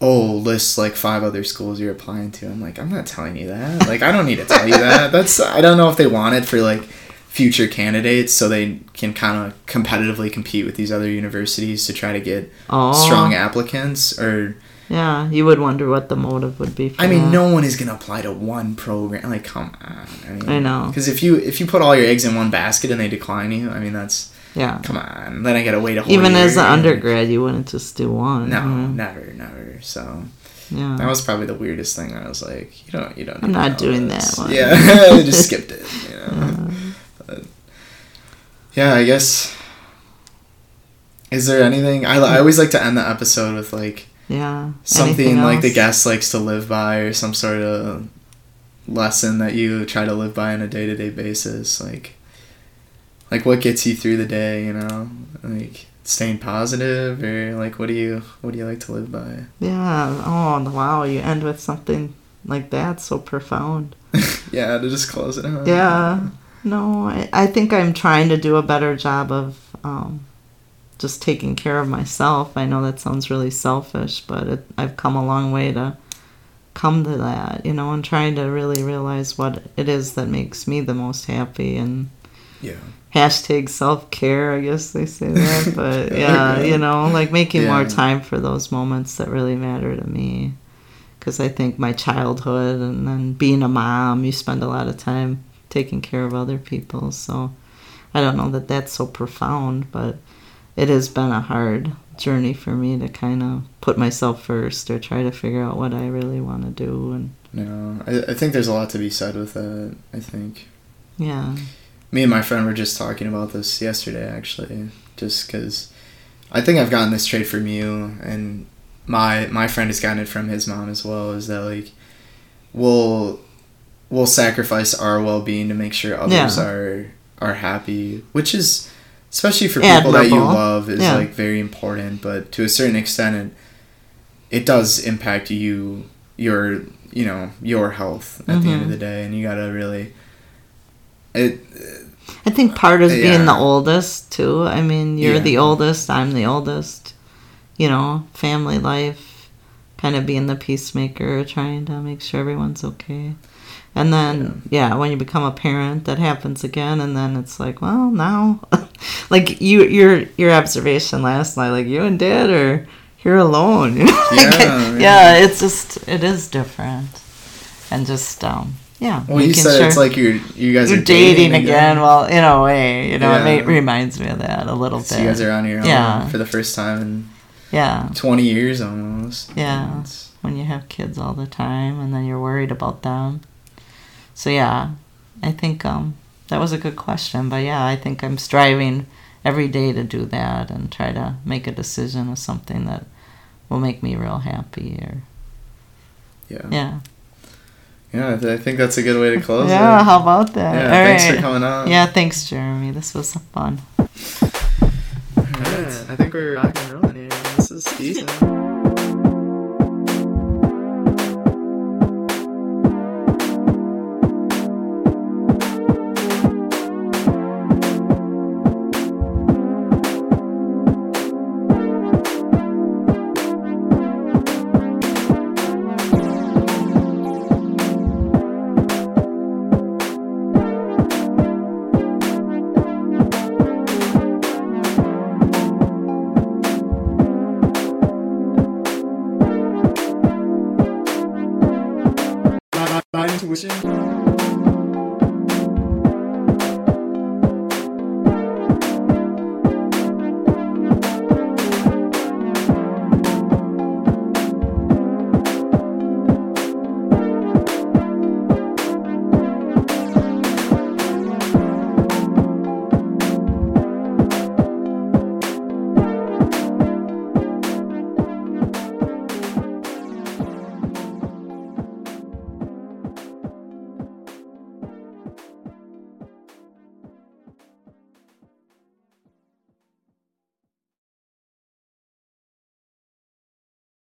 oh, list like five other schools you're applying to. I'm like, I'm not telling you that. Like, I don't need to tell you that. That's I don't know if they want it for like future candidates so they can kind of competitively compete with these other universities to try to get Oh, strong applicants or Yeah, you would wonder what the motive would be. For I mean that. no one is going to apply to one program like come on I, mean, I know. because if you if you put all your eggs in one basket and they decline you I mean that's Yeah, come on then I got to wait a whole even as an undergrad, you wouldn't just do one. no never never so Yeah. That was probably the weirdest thing. I was like, you don't, you don't. I'm not doing this. that one. Yeah, I just skipped it. You know. But, yeah, I guess. Is there anything I, I always like to end the episode with like yeah. something like the guest likes to live by or some sort of lesson that you try to live by on a day to day basis, like like what gets you through the day, you know, like staying positive or like what do you what do you like to live by? Yeah. Oh wow! You end with something like that, so profound. yeah, to just close it out. Yeah. No, I, I think I'm trying to do a better job of um, just taking care of myself. I know that sounds really selfish, but it, I've come a long way to come to that, you know, and trying to really realize what it is that makes me the most happy and Yeah. hashtag self care, I guess they say that. But yeah, you know, like making more time for those moments that really matter to me. Because I think my childhood and then being a mom, you spend a lot of time taking care of other people. So I don't know that that's so profound, but it has been a hard journey for me to kind of put myself first or try to figure out what I really want to do. And No, I, I think there's a lot to be said with that. I think yeah, me and my friend were just talking about this yesterday, actually, just because I think I've gotten this trait from you, and my my friend has gotten it from his mom as well. Is that like we'll we'll sacrifice our well being to make sure others Yeah. are are happy, which is especially for people that you love is Yeah. like very important. But to a certain extent, it it does impact you your you know your health at the end of Mhm. the day, and you gotta really it I think part is being the oldest too. I mean, you're Yeah. the oldest, I'm the oldest. You know, family life, kind of being the peacemaker, trying to make sure everyone's okay. And then, yeah, when you become a parent, that happens again, and then it's like, well, now, like you, your your observation last night, like you and Dad are here alone. You know? Like, Yeah, yeah, yeah. it's just it is different, and just um, yeah. Well, you said it's like you're you guys you're are dating, again. Well, in a way, you know, Yeah. it ma- reminds me of that a little So bit. you guys are on your own Yeah. for the first time in yeah, twenty years almost. Yeah. When you have kids all the time and then you're worried about them. So yeah, I think um, that was a good question. But yeah, I think I'm striving every day to do that and try to make a decision of something that will make me real happy. Or yeah. yeah, Yeah, I think that's a good way to close yeah. it. How about that? Yeah, All thanks for coming on. Yeah, thanks, Jeremy. This was fun. Alright, I think we're rock and rolling here. This is decent.